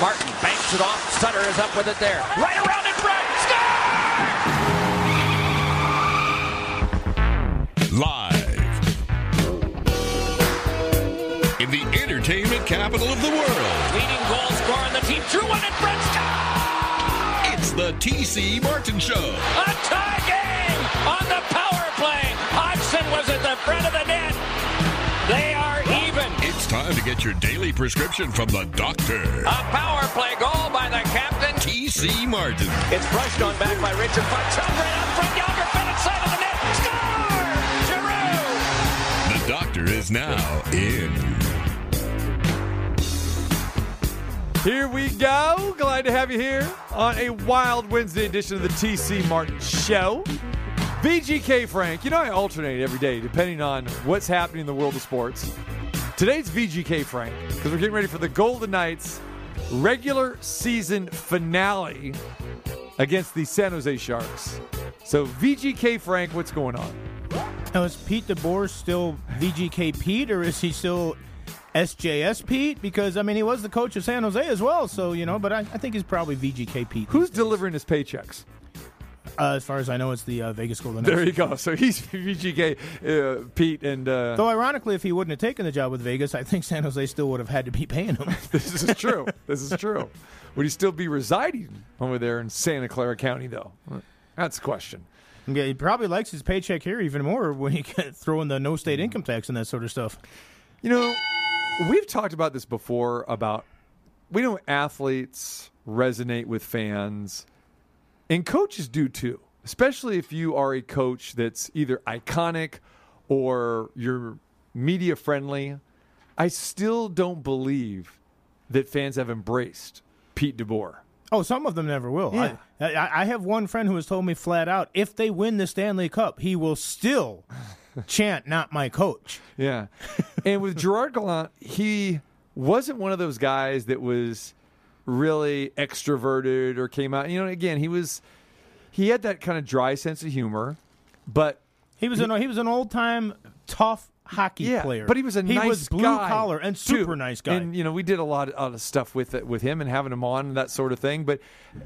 Martin banks it off. Sutter is up with it there. Right around in front. Score! Live in the entertainment capital of the world. Leading goal scorer on the team. Drew one in front. Score! It's the TC Martin Show. A tie game on the power play. Hodgson was at the front of the net. Time to get your daily prescription from the doctor. A power play goal by the captain. TC Martin. It's brushed on back by Richard Foxell. Right up from Yager, fed inside of the net. Score! Giroux! The doctor is now in. Here we go. Glad to have you here on a wild Wednesday edition of the TC Martin Show. VGK Frank, you know I alternate every day depending on what's happening in the world of sports. Today's VGK Frank because we're getting ready for the Golden Knights regular season finale against the San Jose Sharks. So VGK Frank, what's going on? Now, is Pete DeBoer still VGK Pete, or is he still SJS Pete? Because, I mean, he was the coach of San Jose as well, so, you know, but I, I think he's probably VGK Pete. Who's delivering his paychecks? Uh, as far as I know, it's the uh, Vegas Golden Knights. There you go. So he's VGK uh, Pete and uh, Though, ironically, if he wouldn't have taken the job with Vegas, I think San Jose still would have had to be paying him. This is true. this is true. Would he still be residing over there in Santa Clara County, though? That's the question. Yeah, he probably likes his paycheck here even more when he throw in the no state income tax and that sort of stuff. You know, we've talked about this before about we know athletes resonate with fans, and coaches do too, especially if you are a coach that's either iconic or you're media friendly. I still don't believe that fans have embraced Pete DeBoer. Oh, some of them never will. Yeah. I, I, I have one friend who has told me flat out if they win the Stanley Cup, he will still chant, not my coach. Yeah. and with Gerard Gallant, he wasn't one of those guys that was really extroverted or came out. You know, again, he was he had that kind of dry sense of humor, but He was an he was an old time tough hockey yeah, player. but he was a he nice was blue guy, collar and too. super nice guy. And you know, we did a lot of, lot of stuff with it, with him and having him on and that sort of thing. But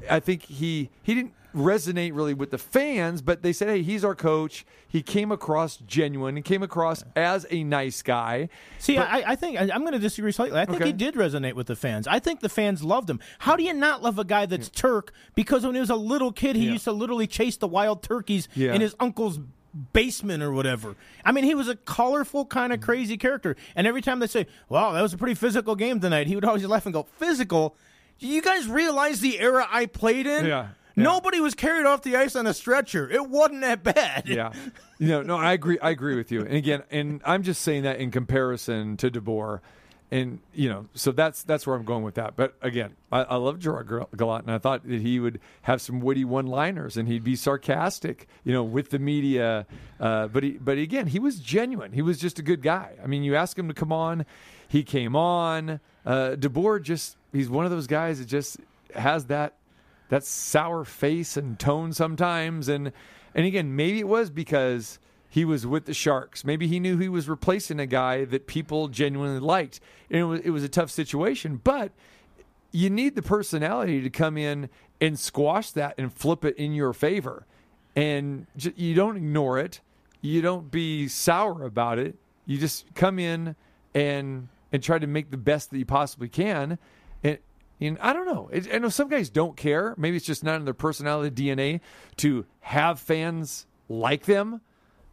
I think he he didn't resonate really with the fans. But they said, hey, he's our coach. He came across genuine. He came across as a nice guy. See, But- I, I think I, I'm going to disagree slightly. I think Okay. he did resonate with the fans. I think the fans loved him. How do you not love a guy that's hmm. Turk? Because when he was a little kid, he Yeah. used to literally chase the wild turkeys Yeah. in his uncle's basement or whatever. I mean, he was a colorful, kind of hmm. crazy character. And every time they say, "Wow, that was a pretty physical game tonight," he would always laugh and go, "Physical? Do you guys realize the era I played in? Yeah. Yeah. Nobody was carried off the ice on a stretcher. It wasn't that bad." yeah. You know, no, I agree. I agree with you. And again, and I'm just saying that in comparison to DeBoer, and you know, so that's that's where I'm going with that. But again, I, I love Gerard Gal- Gallant, and I thought that he would have some witty one-liners, and he'd be sarcastic, you know, with the media. Uh, but he, but again, he was genuine. He was just a good guy. I mean, you ask him to come on, he came on. Uh, DeBoer just he's one of those guys that just has that that sour face and tone sometimes. And and again maybe it was because he was with the sharks. Maybe he knew he was replacing a guy that people genuinely liked. And it was, it was a tough situation but you need the personality to come in and squash that and flip it in your favor. And j- you don't ignore it. You don't be sour about it. You just come in and and try to make the best that you possibly can I don't know. I know some guys don't care. Maybe it's just not in their personality DNA to have fans like them.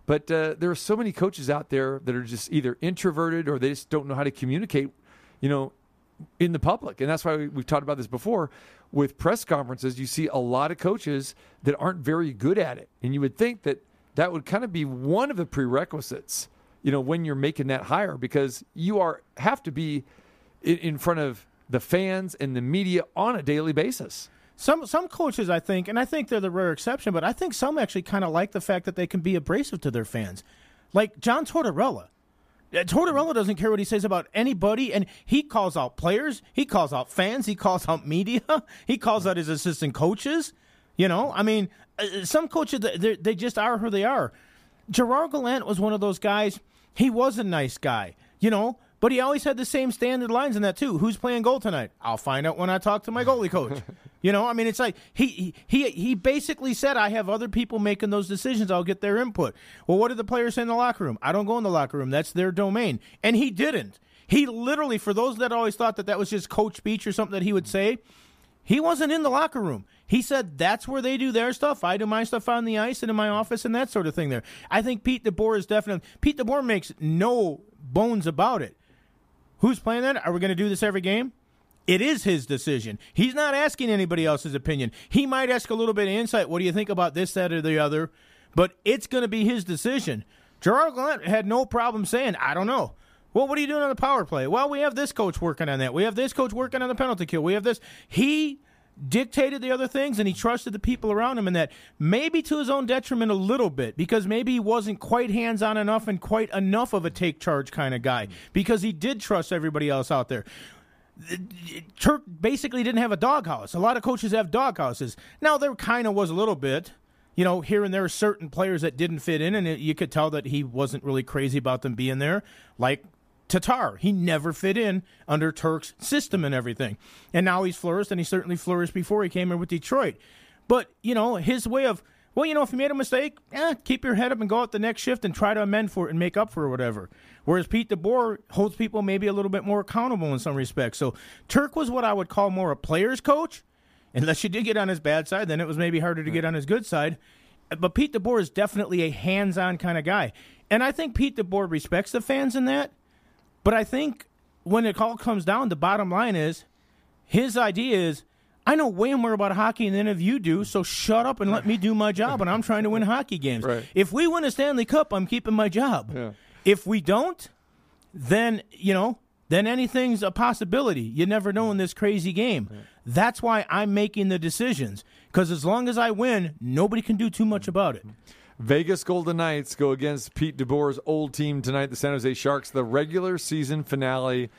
But uh, there are so many coaches out there that are just either introverted or they just don't know how to communicate, you know, in the public. And that's why we, we've talked about this before. With press conferences, you see a lot of coaches that aren't very good at it. And you would think that that would kind of be one of the prerequisites, you know, when you're making that hire because you are have to be in, in front of the fans and the media on a daily basis. Some some coaches, I think, and I think they're the rare exception, but I think some actually kind of like the fact that they can be abrasive to their fans, like John Tortorella. Uh, Tortorella doesn't care what he says about anybody, and he calls out players, he calls out fans, he calls out media, he calls out his assistant coaches. You know, I mean, uh, some coaches they just are who they are. Gerard Gallant was one of those guys. He was a nice guy, you know, But he always had the same standard lines in that too. Who's playing goal tonight? I'll find out when I talk to my goalie coach. you know, I mean, it's like he he he basically said, "I have other people making those decisions. I'll get their input." Well, what did the players say in the locker room? I don't go in the locker room. That's their domain, and he didn't. He literally, for those that always thought that that was just coach speech or something that he would say, he wasn't in the locker room. He said that's where they do their stuff. I do my stuff on the ice and in my office and that sort of thing. There, I think Pete DeBoer is definitely Pete DeBoer makes no bones about it. Who's playing that? Are we going to do this every game? It is his decision. He's not asking anybody else's opinion. He might ask a little bit of insight. What do you think about this, that, or the other? But it's going to be his decision. Gerard Gallant had no problem saying, I don't know. Well, what are you doing on the power play? Well, we have this coach working on that. We have this coach working on the penalty kill. We have this. He dictated the other things and he trusted the people around him and that maybe to his own detriment a little bit because maybe he wasn't quite hands on enough and quite enough of a take charge kind of guy because he did trust everybody else out there. Turk basically didn't have a doghouse. A lot of coaches have doghouses. Now there kind of was a little bit. You know, here and there certain players that didn't fit in, and it, you could tell that he wasn't really crazy about them being there. Like Tatar. He never fit in under Turk's system and everything. And now he's flourished, and he certainly flourished before he came in with Detroit. But, you know, his way of, well, you know, if you made a mistake, eh, keep your head up and go out the next shift and try to amend for it and make up for it or whatever. Whereas Pete DeBoer holds people maybe a little bit more accountable in some respects. So Turk was what I would call more a player's coach. Unless you did get on his bad side, then it was maybe harder to get on his good side. But Pete DeBoer is definitely a hands on kind of guy. And I think Pete DeBoer respects the fans in that. But I think when it all comes down, the bottom line is his idea is I know way more about hockey than any of you do, so shut up and let me do my job. And I'm trying to win hockey games. Right. If we win a Stanley Cup, I'm keeping my job. Yeah. If we don't, then, you know, then anything's a possibility. You never know in this crazy game. That's why I'm making the decisions. Because as long as I win, nobody can do too much about it. Mm-hmm. Vegas Golden Knights go against Pete DeBoer's old team tonight, the San Jose Sharks, the regular season finale.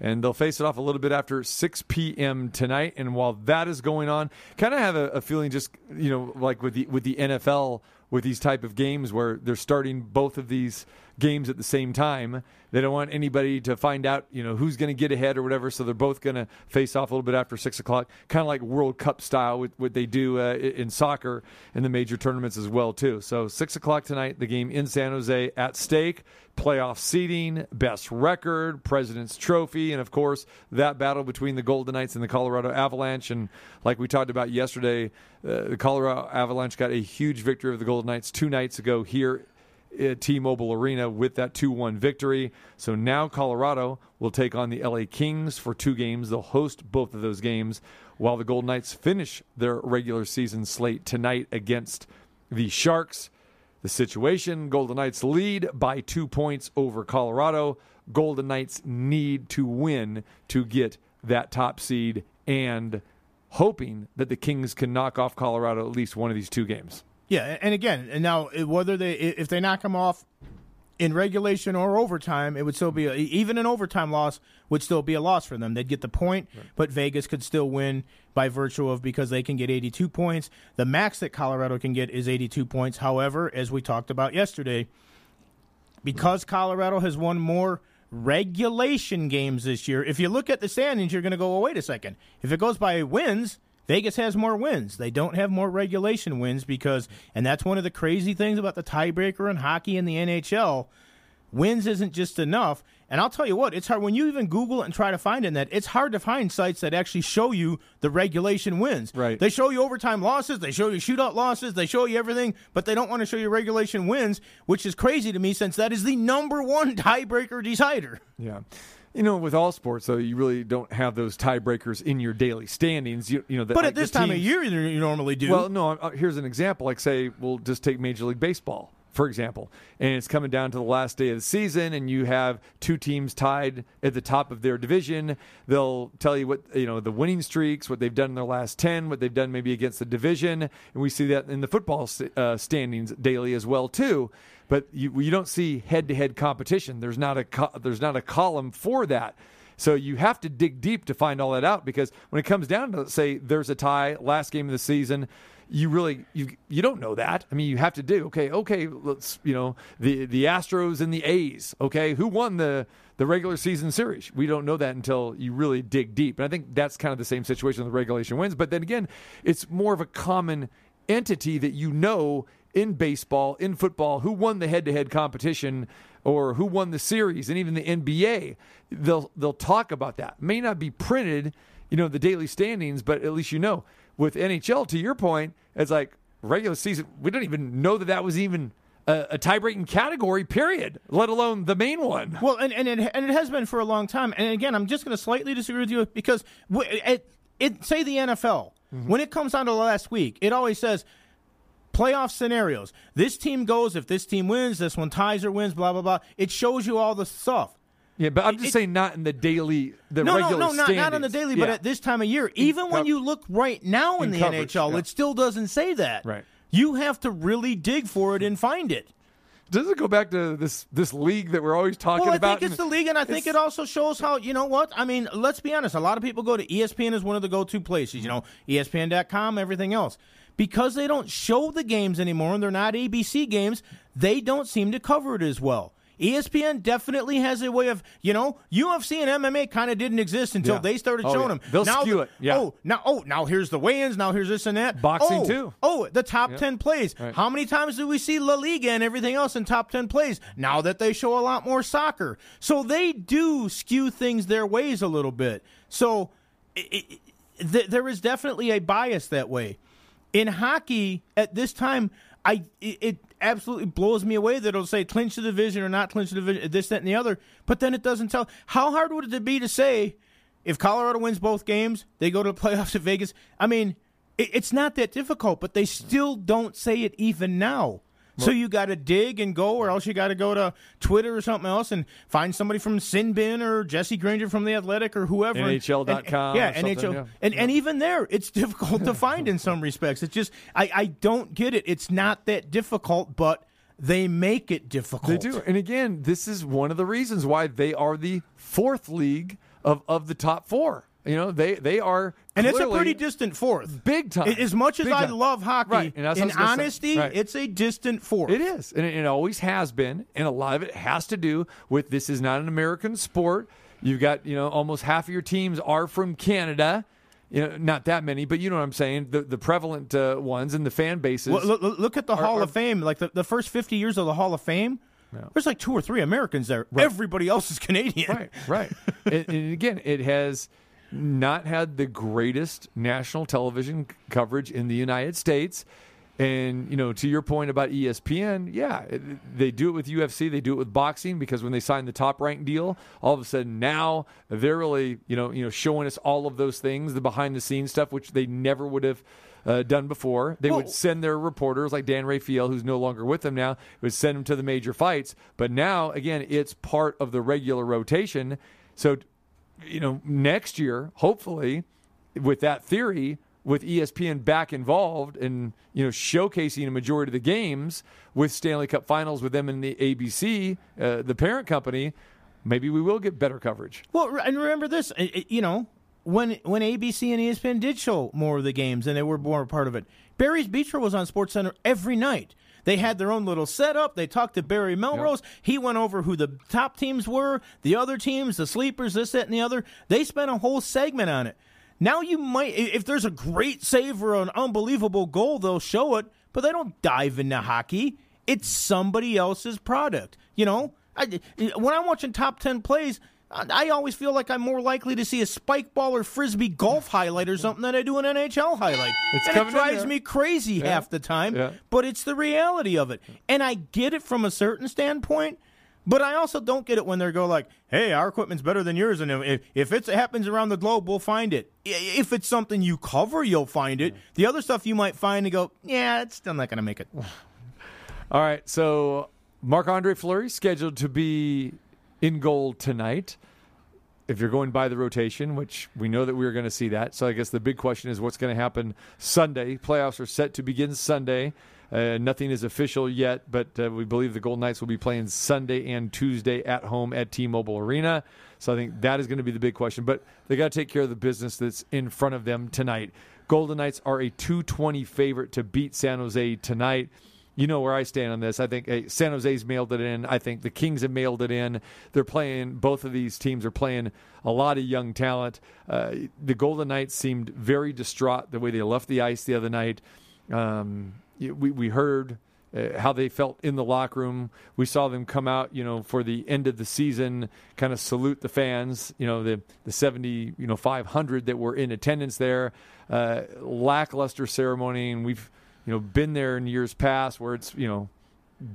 And they'll face it off a little bit after 6 p.m. tonight. And while that is going on, kind of have a, a feeling just, you know, like with the, with the NFL, with these type of games where they're starting both of these games at the same time. They don't want anybody to find out, you know, who's going to get ahead or whatever. So they're both going to face off a little bit after six o'clock, kind of like World Cup style, with what they do uh, in soccer in the major tournaments as well too. So six o'clock tonight, the game in San Jose at stake. Playoff seeding, best record, President's Trophy, and of course that battle between the Golden Knights and the Colorado Avalanche. And like we talked about yesterday, uh, the Colorado Avalanche got a huge victory over the Golden Knights two nights ago here at T-Mobile Arena with that 2-1 victory. So now Colorado will take on the LA Kings for two games. They'll host both of those games while the Golden Knights finish their regular season slate tonight against the Sharks. The situation, Golden Knights lead by 2 points over Colorado. Golden Knights need to win to get that top seed and hoping that the Kings can knock off Colorado at least one of these two games. Yeah, and again, and now whether they if they knock them off in regulation or overtime, it would still be a, even an overtime loss would still be a loss for them. They'd get the point, right. but Vegas could still win by virtue of because they can get 82 points. The max that Colorado can get is 82 points. However, as we talked about yesterday, because Colorado has won more regulation games this year, if you look at the standings, you're going to go, well, wait a second. If it goes by wins, Vegas has more wins. They don't have more regulation wins because, and that's one of the crazy things about the tiebreaker in hockey in the NHL. Wins isn't just enough. And I'll tell you what, it's hard when you even Google it and try to find in that. It's hard to find sites that actually show you the regulation wins. Right. They show you overtime losses, they show you shootout losses, they show you everything, but they don't want to show you regulation wins, which is crazy to me since that is the number one tiebreaker decider. Yeah. You know, with all sports, though, you really don't have those tiebreakers in your daily standings. You, you know, the, but like at this time teams, of year, you normally do. Well, no. uh, Here's an example. Like, say, we'll just take Major League Baseball for example, and it's coming down to the last day of the season, and you have two teams tied at the top of their division. They'll tell you what you know the winning streaks, what they've done in their last ten, what they've done maybe against the division, and we see that in the football uh, standings daily as well too. But you you don't see head-to-head competition. There's not a co- there's not a column for that. So you have to dig deep to find all that out because when it comes down to say there's a tie last game of the season, you really you you don't know that. I mean, you have to do okay. Okay, let's you know the the Astros and the A's. Okay, who won the the regular season series. We don't know that until you really dig deep. And I think that's kind of the same situation with regulation wins. But then again, it's more of a common entity that you know in baseball, in football, who won the head to head competition or who won the series and even the NBA. They'll they'll talk about that. May not be printed, you know, the daily standings, but at least you know. With NHL, to your point, it's like regular season, we don't even know that that was even a, a tie breaking category, period, let alone the main one. Well, and, and, it, and it has been for a long time. And again, I'm just going to slightly disagree with you because it, it, say the NFL, mm-hmm. when it comes down to the last week, it always says playoff scenarios. This team goes, if this team wins, this one ties or wins, blah, blah, blah. It shows you all the stuff. Yeah, but I'm just it, saying not in the daily, the no, regular No, no, not, not on the daily, yeah. but at this time of year. Even when you look right now in, in the coverage, NHL, yeah. it still doesn't say that. Right. You have to really dig for it and find it. Does it go back to this this league that we're always talking well, I about? think it's the league, and I think it also shows how you know what I mean. Let's be honest. A lot of people go to ESPN as one of the go to places. You know, ESPN.com, everything else. Because they don't show the games anymore, and they're not ABC games, they don't seem to cover it as well. ESPN definitely has a way of, you know, UFC and MMA kind of didn't exist until yeah. they started oh, showing yeah. them. They'll now skew it. Yeah. Oh, now, oh, now here's the weigh-ins. Now here's this and that. Boxing oh, too. Oh, the top yep. ten plays. Right. How many times do we see La Liga and everything else in top ten plays? Now that they show a lot more soccer, so they do skew things their ways a little bit. So it, it, th- there is definitely a bias that way. In hockey, at this time, I it, absolutely blows me away that it'll say clinch the division or not clinch the division, this, that, and the other. But then it doesn't tell. How hard would it be to say if Colorado wins both games, they go to the playoffs at Vegas? I mean, it, it's not that difficult, but they still don't say it even now. So you got to dig and go, or else you got to go to Twitter or something else and find somebody from Sinbin or Jesse Granger from the Athletic or whoever. NHL.com. yeah, NHL. Yeah. And and even there, it's difficult to find in some respects. It's just I I don't get it. It's not that difficult, but they make it difficult. They do. And again, this is one of the reasons why they are the fourth league of of the top four. You know, they they are, and it's a pretty distant fourth, big time. As much as big I time. love hockey, right. in honesty, right. it's a distant fourth. It is, and it, it always has been, and a lot of it has to do with this is not an American sport. You've got you know almost half of your teams are from Canada. You know, not that many, but you know what I'm saying. The the prevalent uh, ones and the fan bases. Well, look, look, at the are, Hall are, of Fame. Like the, the first 50 years of the Hall of Fame. There's like two or three Americans there. Right. Everybody else is Canadian. Right, right. and, and, again, it has not had the greatest national television coverage in the United States. And you know, to your point about ESPN, yeah, they do it with UFC, they do it with boxing because when they signed the top rank deal, all of a sudden now they're really you know you know showing us all of those things, the behind the scenes stuff, which they never would have. Uh, done before. They would send their reporters like Dan Rafael, who's no longer with them now, would send them to the major fights. But now, again, it's part of the regular rotation. So you know, next year, hopefully, with that theory, with ESPN back involved and you know showcasing a majority of the games with Stanley Cup Finals with them in the ABC, uh, the parent company, maybe we will get better coverage. Well, and remember this, you know, when when ABC and ESPN did show more of the games and they were more part of it, Barry's Beach was on Sports Center every night. They had their own little setup. They talked to Barry Melrose. Yep. He went over who the top teams were, the other teams, the sleepers, this, that, and the other. They spent a whole segment on it. Now you might, if there's a great save or an unbelievable goal, they'll show it, but they don't dive into hockey. It's somebody else's product. You know, I, when I'm watching top 10 plays, I always feel like I'm more likely to see a spike ball or frisbee golf highlight or something than I do an NHL highlight. It's and it drives me crazy yeah. half the time, yeah. but it's the reality of it. And I get it from a certain standpoint, but I also don't get it when they go like, "Hey, our equipment's better than yours, and if if it happens around the globe, we'll find it. If it's something you cover, you'll find it. The other stuff you might find and go, yeah, it's still not going to make it." All right, so Marc Andre Fleury scheduled to be in goal tonight. If you're going by the rotation, which we know that we are going to see that. So I guess the big question is what's going to happen Sunday. Playoffs are set to begin Sunday. Uh, nothing is official yet, but uh, we believe the Golden Knights will be playing Sunday and Tuesday at home at T Mobile Arena. So I think that is going to be the big question. But they got to take care of the business that's in front of them tonight. Golden Knights are a 220 favorite to beat San Jose tonight. You know where I stand on this. I think hey, San Jose's mailed it in. I think the Kings have mailed it in. They're playing. Both of these teams are playing a lot of young talent. Uh, the Golden Knights seemed very distraught the way they left the ice the other night. Um, we we heard. Uh, how they felt in the locker room. We saw them come out, you know, for the end of the season, kind of salute the fans, you know, the the 70, you know, 500 that were in attendance there. Uh, lackluster ceremony, and we've you know, been there in years past where it's, you know,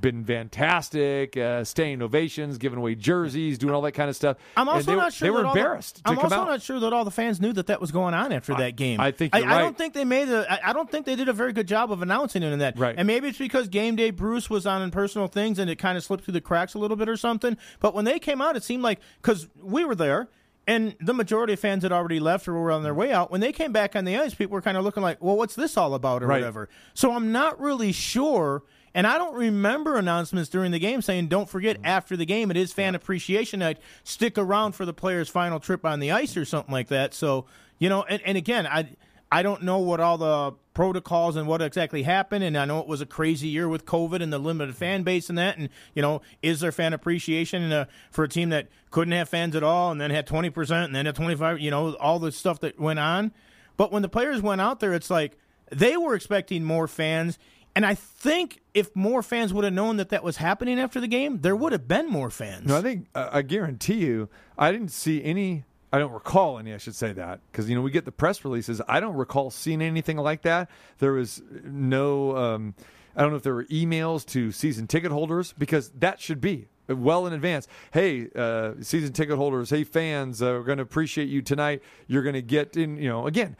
been fantastic, uh, staying ovations, giving away jerseys, doing all that kind of stuff. I'm also they, not sure they were the- embarrassed to I'm also out. not sure that all the fans knew that that was going on after that game. I think I, you're I right. don't think they made a. I- I don't think they did a very good job of announcing it in that. Right. And maybe it's because game day Bruce was on in personal things and it kind of slipped through the cracks a little bit or something. But when they came out, it seemed like because we were there. And the majority of fans had already left or were on their way out. When they came back on the ice, people were kind of looking like, well, what's this all about or Right. whatever. So I'm not really sure. And I don't remember announcements during the game saying, don't forget, mm-hmm. after the game, it is fan appreciation night. Stick around for the player's final trip on the ice or something like that. So, you know, and, and again, I. I don't know what all the protocols and what exactly happened, and I know it was a crazy year with COVID and the limited fan base and that. And you know, is there fan appreciation uh, for a team that couldn't have fans at all, and then had twenty percent, and then had twenty five? You know, all the stuff that went on. But when the players went out there, it's like they were expecting more fans. And I think if more fans would have known that that was happening after the game, there would have been more fans. No, I think I guarantee you, I didn't see any. I don't recall any. I should say that because you know we get the press releases. I don't recall seeing anything like that. There was no. Um, I don't know if there were emails to season ticket holders because that should be well in advance. Hey, uh, season ticket holders. Hey, fans, uh, we're going to appreciate you tonight. You're going to get in. You know, again,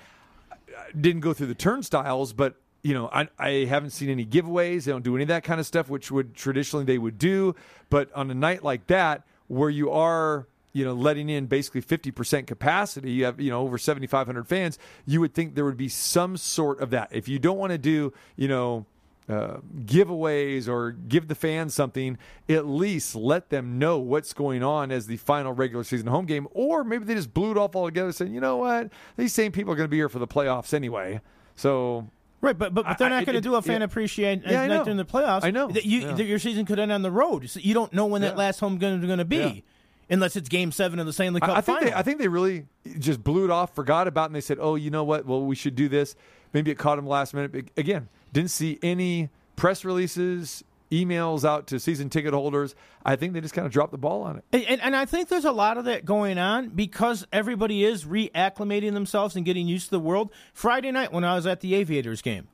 didn't go through the turnstiles, but you know, I, I haven't seen any giveaways. They don't do any of that kind of stuff, which would traditionally they would do. But on a night like that, where you are, you know, letting in basically 50% capacity, you have, you know, over 7,500 fans, you would think there would be some sort of that. If you don't want to do, you know, uh, giveaways or give the fans something, at least let them know what's going on as the final regular season home game. Or maybe they just blew it off altogether, saying, you know what, these same people are going to be here for the playoffs anyway. So Right, but but, but they're I- not going to do a fan appreciation Yeah, I night know. during the playoffs. I know. That you, Yeah. your season could end on the road. So you don't know when that Yeah. last home game is going to be. Unless it's Game Seven of the Stanley Cup I, I think final. they, I think they really just blew it off, forgot about, it, and they said, "Oh, you know what? Well, we should do this." Maybe it caught them last minute. But again, didn't see any press releases, emails out to season ticket holders. I think they just kind of dropped the ball on it. And, and, and I think there's a lot of that going on because everybody is reacclimating themselves and getting used to the world. Friday night when I was at the Aviators game,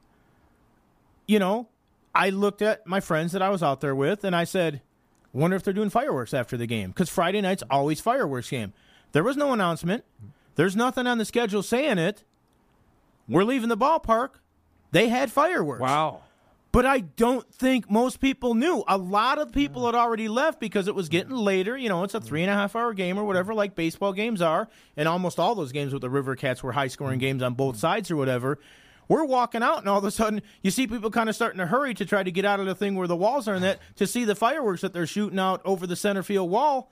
you know, I looked at my friends that I was out there with and I said, wonder if they're doing fireworks after the game because Friday night's always fireworks game. There was no announcement. There's nothing on the schedule saying it. We're leaving the ballpark. They had fireworks. Wow. But I don't think most people knew. A lot of people mm. had already left because it was getting mm. later. You know, it's a mm. three and a half hour game or whatever, like baseball games are. And almost all those games with the River Cats were high scoring games on both sides or whatever. We're walking out, and all of a sudden, you see people kind of starting to hurry to try to get out of the thing where the walls are and that to see the fireworks that they're shooting out over the center field wall.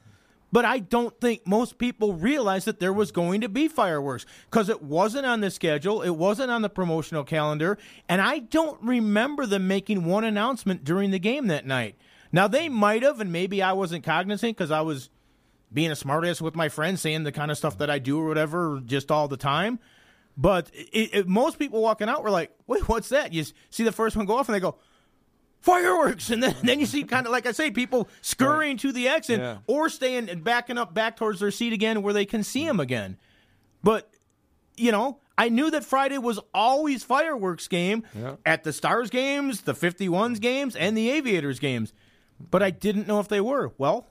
But I don't think most people realized that there was going to be fireworks because it wasn't on the schedule, it wasn't on the promotional calendar, and I don't remember them making one announcement during the game that night. Now they might have, and maybe I wasn't cognizant because I was being a smartass with my friends, saying the kind of stuff that I do or whatever, just all the time. But it, it, most people walking out were like, "Wait, what's that?" You see the first one go off, and they go, fireworks and then, then you see kind of like i say people scurrying to the exit Yeah. or staying and backing up back towards their seat again where they can see them mm. again but you know i knew that friday was always fireworks game Yeah. at the stars games the 51s games and the aviators games but i didn't know if they were well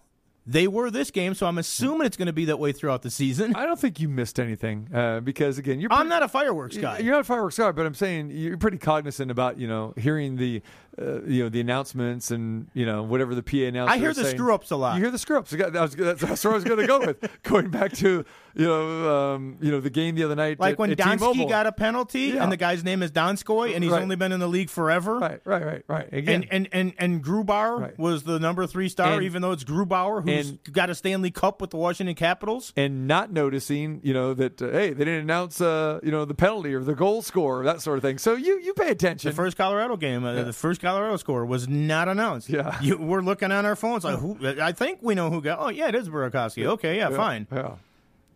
they were this game so i'm assuming it's going to be that way throughout the season I don't think you missed anything uh, because again, you're i'm not a fireworks guy You're not a fireworks guy, but I'm saying you're pretty cognizant about you know hearing the uh, you know the announcements and you know whatever the PA announcer. I hear the saying. screw-ups a lot. You hear the screw ups. That's, that's where I was going to go with going back to you know um, you know the game the other night. like at, when at Donsky got a penalty Yeah. and the guy's name is Donskoy and he's Right. only been in the league forever right, right, right, right. Again, and and and and Grubar Right. was the number three star, And- even though it's Grubauer, who's And- got a Stanley Cup with the Washington Capitals. and not noticing, you know, that uh, hey, they didn't announce, uh, you know, the penalty or the goal score or that sort of thing. So you you pay attention. The first Colorado game, uh, the first Colorado score was not announced. Yeah. you, we're looking on our phones like, who? I think we know who got. Oh, yeah, it is Burakovsky. Okay, yeah, fine. Yeah,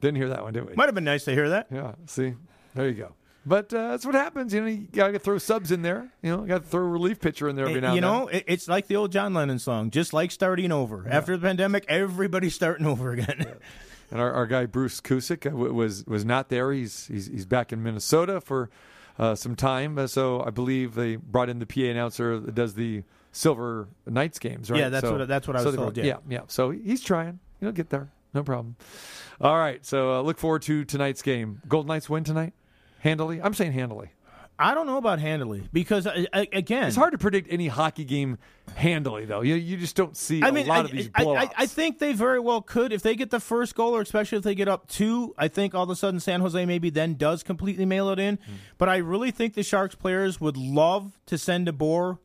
didn't hear that one, did we? Might have been nice to hear that. Yeah. See, there you go. But uh, that's what happens. You know, you gotta throw subs in there. You know, you gotta throw a relief pitcher in there every now you know, it, it's like the old John Lennon song, just like starting over. After the pandemic, everybody's starting over again. then. And our, our guy Bruce Kusick uh, was was not there. He's he's, he's back in Minnesota for uh, some time. Uh, so I believe they brought in the PA announcer that does the Silver Knights games. Right. Yeah, that's So- what- that's what I so was they told, yeah. yeah, yeah. So he's trying. You know, get there. No problem. All right. So uh, look forward to tonight's game. Golden Knights win tonight. Handily. I'm saying handily. I don't know about handily because, uh, again, It's hard to predict any hockey game handily, though. You you just don't see I a mean, lot I, of these blowouts. I, I think they very well could if they get the first goal, or especially if they get up two. I think all of a sudden San Jose maybe then does completely mail it in. But I really think the Sharks players would love to send a DeBoer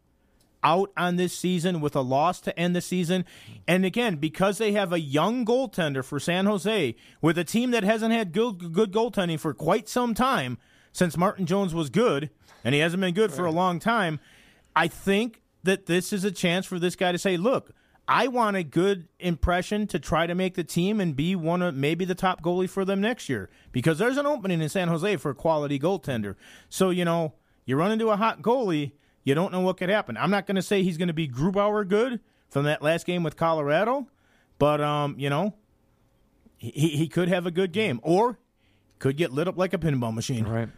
out on this season with a loss to end the season. And again, because they have a young goaltender for San Jose with a team that hasn't had good good goaltending for quite some time since Martin Jones was good, and he hasn't been good for a long time. I think that this is a chance for this guy to say, "Look, I want a good impression to try to make the team and be one of maybe the top goalie for them next year because there's an opening in San Jose for a quality goaltender. So, you know, you run into a hot goalie, you don't know what could happen. I'm not going to say he's going to be Grubauer good from that last game with Colorado, but um, you know, he he could have a good game or could get lit up like a pinball machine. Right.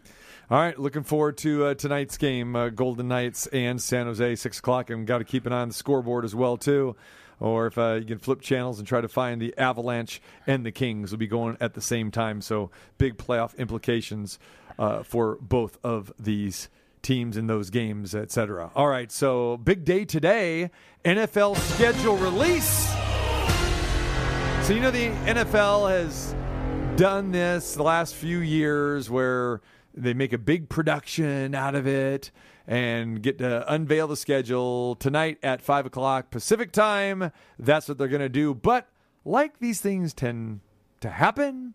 All right. Looking forward to uh, tonight's game, uh, Golden Knights and San Jose, six o'clock, and got to keep an eye on the scoreboard as well too. Or if uh, you can flip channels and try to find the Avalanche and the Kings will be going at the same time. So big playoff implications uh, for both of these teams in those games, etc. All right. So big day today. NFL schedule release. So, you know, the NFL has done this the last few years where they make a big production out of it and get to unveil the schedule tonight at 5 o'clock Pacific time. That's what they're going to do. But like these things tend to happen,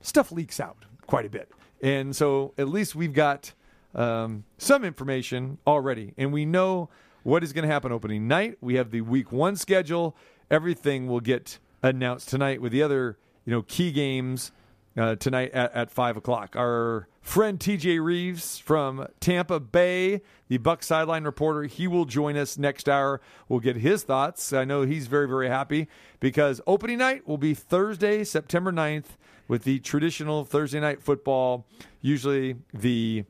stuff leaks out quite a bit. And so at least we've got um, some information already. And we know what is going to happen opening night. We have the week one schedule. Everything will get announced tonight with the other you know key games uh, tonight at, at 5 o'clock. Our friend TJ Reeves from Tampa Bay, the Buck sideline reporter, he will join us next hour. We'll get his thoughts. I know he's very, very happy because opening night will be Thursday, September 9th, with the traditional Thursday night football. Usually, the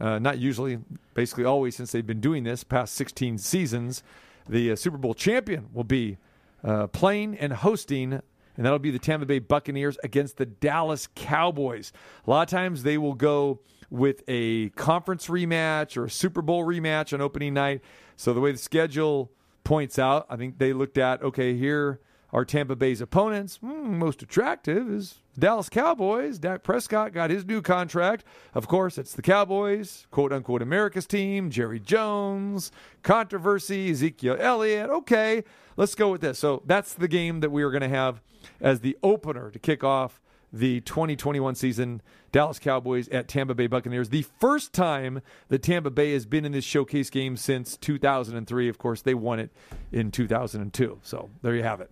uh, not usually, basically always since they've been doing this past 16 seasons, the uh, Super Bowl champion will be uh, playing and hosting, and that'll be the Tampa Bay Buccaneers against the Dallas Cowboys. A lot of times they will go with a conference rematch or a Super Bowl rematch on opening night. So the way the schedule points out, I think they looked at okay, here are Tampa Bay's opponents. Hmm, most attractive is Dallas Cowboys. Dak Prescott got his new contract. Of course, it's the Cowboys, quote unquote, America's team. Jerry Jones, controversy, Ezekiel Elliott. Okay, let's go with this. So that's the game that we are going to have as the opener to kick off the 2021 season. Dallas Cowboys at Tampa Bay Buccaneers. The first time that Tampa Bay has been in this showcase game since 2003. Of course, they won it in 2002. So there you have it.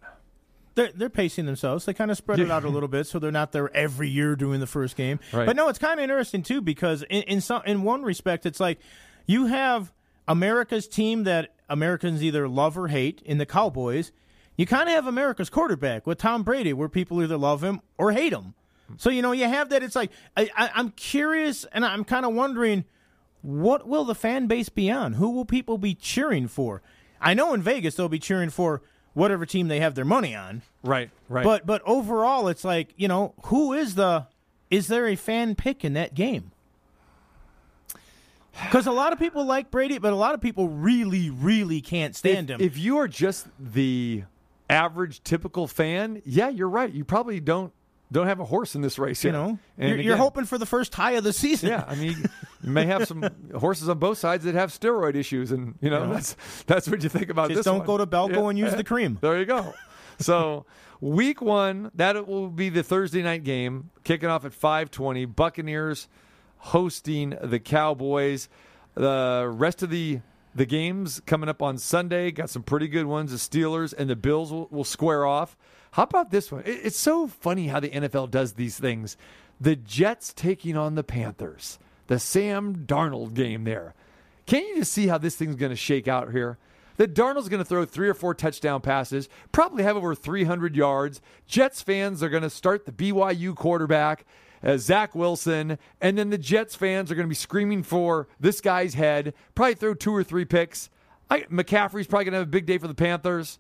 They're, they're pacing themselves. They kind of spread it out a little bit, so they're not there every year doing the first game. Right. But no, it's kind of interesting too because in in some in one respect, it's like you have America's team that Americans either love or hate in the Cowboys. You kind of have America's quarterback with Tom Brady, where people either love him or hate him. So you know you have that. It's like I, I, I'm curious, and I'm kind of wondering what will the fan base be on? Who will people be cheering for? I know in Vegas they'll be cheering for whatever team they have their money on. Right, right. But but overall, it's like you know who is the is there a fan pick in that game? Because a lot of people like Brady, but a lot of people really really can't stand if, him. if you are just the average typical fan, yeah, you're right. You probably don't don't have a horse in this race. you yet. know, And you're, you're hoping for the first tie of the season. Yeah, I mean, you may have some horses on both sides that have steroid issues, and you know, that's that's what you think about Just this. don't one. go to BALCO and use the cream. There you go. so week one, that will be the Thursday night game, kicking off at 520. Buccaneers hosting the Cowboys. The rest of the the games coming up on Sunday got some pretty good ones. The Steelers and the Bills will, will square off. How about this one? It, it's so funny how the NFL does these things. The Jets taking on the Panthers. The Sam Darnold game there. Can't you just see how this thing's going to shake out here? That Darnold's going to throw three or four touchdown passes, probably have over 300 yards. Jets fans are going to start the BYU quarterback uh, Zach Wilson, and then the Jets fans are going to be screaming for this guy's head. Probably throw two or three picks. I, McCaffrey's probably going to have a big day for the Panthers.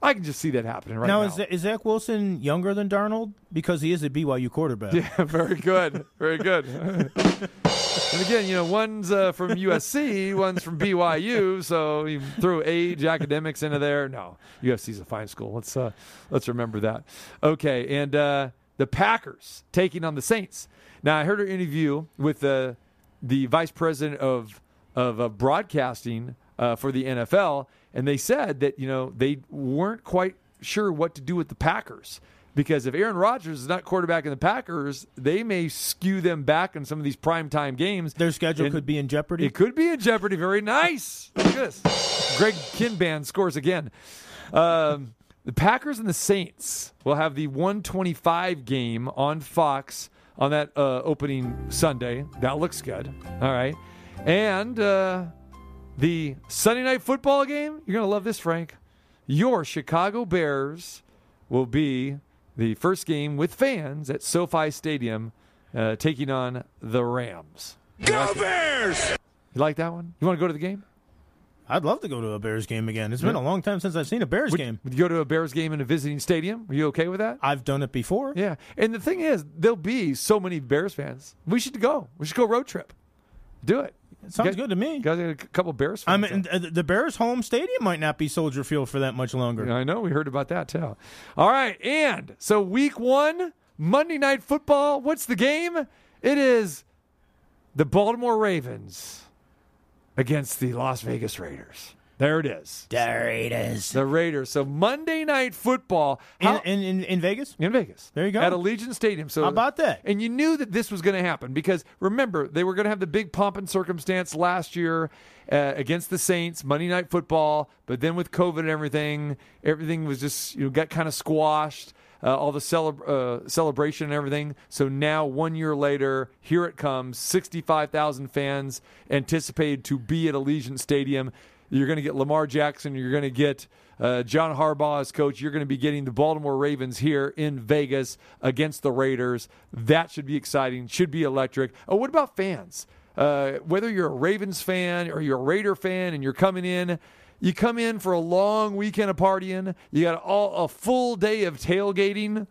I can just see that happening right now. Now, is, is Zach Wilson younger than Darnold? Because he is a BYU quarterback. Yeah, very good. Very good. and again, you know, one's uh, from USC, one's from BYU, so you throw age, academics into there. No, USC's a fine school. Let's uh, let's remember that. Okay, and uh, the Packers taking on the Saints. Now, I heard an interview with the the vice president of of uh, broadcasting uh, for the NFL, and they said that you know they weren't quite sure what to do with the Packers because if Aaron Rodgers is not quarterback in the Packers, they may skew them back in some of these primetime games. Their schedule And could be in jeopardy. It could be in jeopardy. Very nice. Look at this. Greg Kinban scores again. Um, the Packers and the Saints will have the 125 game on Fox on that uh, opening Sunday. That looks good. All right. And uh, the Sunday night football game, you're going to love this, Frank. Your Chicago Bears will be the first game with fans at SoFi Stadium uh, taking on the Rams. Go Bears! You like that one? You want to go to the game? I'd love to go to a Bears game again. It's been a long time since I've seen a Bears Would, game. would you go to a Bears game in a visiting stadium? Are you okay with that? I've done it before. Yeah. And the thing is, there'll be so many Bears fans. We should go. We should go road trip. Do it. Sounds Got- good to me. Got a couple Bears I mean, uh, the Bears' home stadium might not be Soldier Field for that much longer. there. I know. We heard about that too. All right. And so week one, Monday night football. What's the game? It is the Baltimore Ravens against the Las Vegas Raiders. There it is. Raiders. The Raiders. So Monday night football. In, How- in, in, in Vegas? in Vegas. There you go. At Allegiant Stadium. So How about that? And you knew that this was going to happen because remember they were going to have the big pomp and circumstance last year uh, against the Saints Monday Night Football, but then with COVID and everything, everything was just you know got kind of squashed. Uh, all the celeb- uh, celebration and everything. So now, one year later, here it comes. Sixty-five thousand fans anticipated to be at Allegiant Stadium. You're going to get Lamar Jackson. You're going to get uh, John Harbaugh as coach. You're going to be getting the Baltimore Ravens here in Vegas against the Raiders. That should be exciting. Should be electric. Oh, what about fans? Uh, whether you're a Ravens fan or you're a Raider fan and you're coming in, you come in for a long weekend of partying. You got all, a full day of tailgating.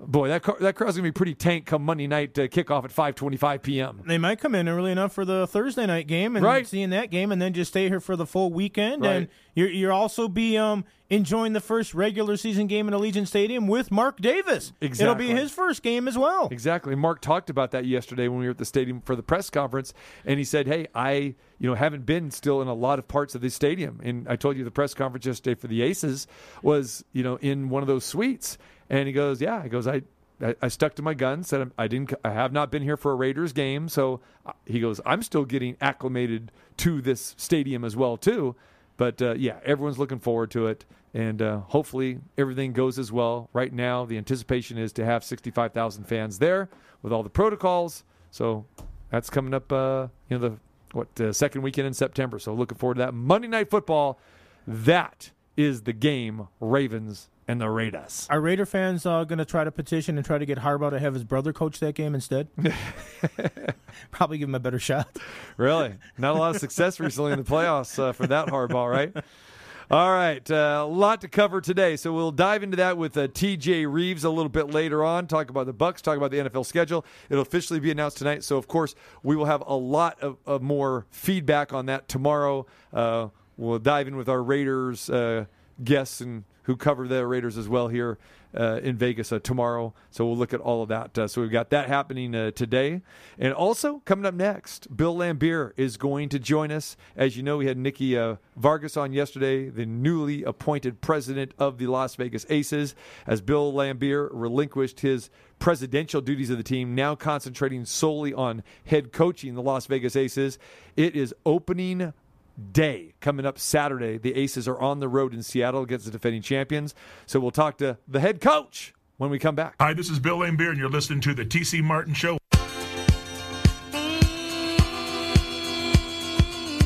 Boy, that car, that crowd's gonna be pretty tank come Monday night to kick off at 5:25 p.m. They might come in early enough for the Thursday night game and Right. seeing that game, and then just stay here for the full weekend. Right. And you're you're also be um enjoying the first regular season game in Allegiant Stadium with Mark Davis. It'll be his first game as well. Exactly. Mark talked about that yesterday when we were at the stadium for the press conference, and he said, "Hey, I you know haven't been still in a lot of parts of the stadium, and I told you the press conference yesterday for the Aces was you know in one of those suites, and he goes, yeah, he goes, I." I I stuck to my guns. Said I didn't. I have not been here for a Raiders game, so uh, he goes. I'm still getting acclimated to this stadium as well too. But uh, yeah, everyone's looking forward to it, and uh, hopefully everything goes as well. Right now, the anticipation is to have 65,000 fans there with all the protocols. So that's coming up. Uh, you know the what uh, second weekend in September. So looking forward to that Monday Night Football. That is the game. Ravens and the Raiders. Are Raider fans uh, going to try to petition and try to get Harbaugh to have his brother coach that game instead? Probably give him a better shot. Really? Not a lot of success recently in the playoffs uh, for that Harbaugh, right? All right, uh, a lot to cover today, so we'll dive into that with uh, TJ Reeves a little bit later on. Talk about the Bucks, talk about the NFL schedule. It'll officially be announced tonight, so of course we will have a lot of, of more feedback on that tomorrow. Uh, we'll dive in with our Raiders uh, guests and who cover the Raiders as well here uh, in Vegas uh, tomorrow. So we'll look at all of that. Uh, so we've got that happening uh, today. And also coming up next, Bill Laimbeer is going to join us. As you know, we had Nikki uh, Fargas on yesterday, the newly appointed president of the Las Vegas Aces, as Bill Laimbeer relinquished his presidential duties of the team, now concentrating solely on head coaching the Las Vegas Aces. It is opening day coming up Saturday. The Aces are on the road in Seattle against the defending champions. So we'll talk to the head coach when we come back. Hi, this is Bill Laimbeer, and you're listening to the TC Martin Show.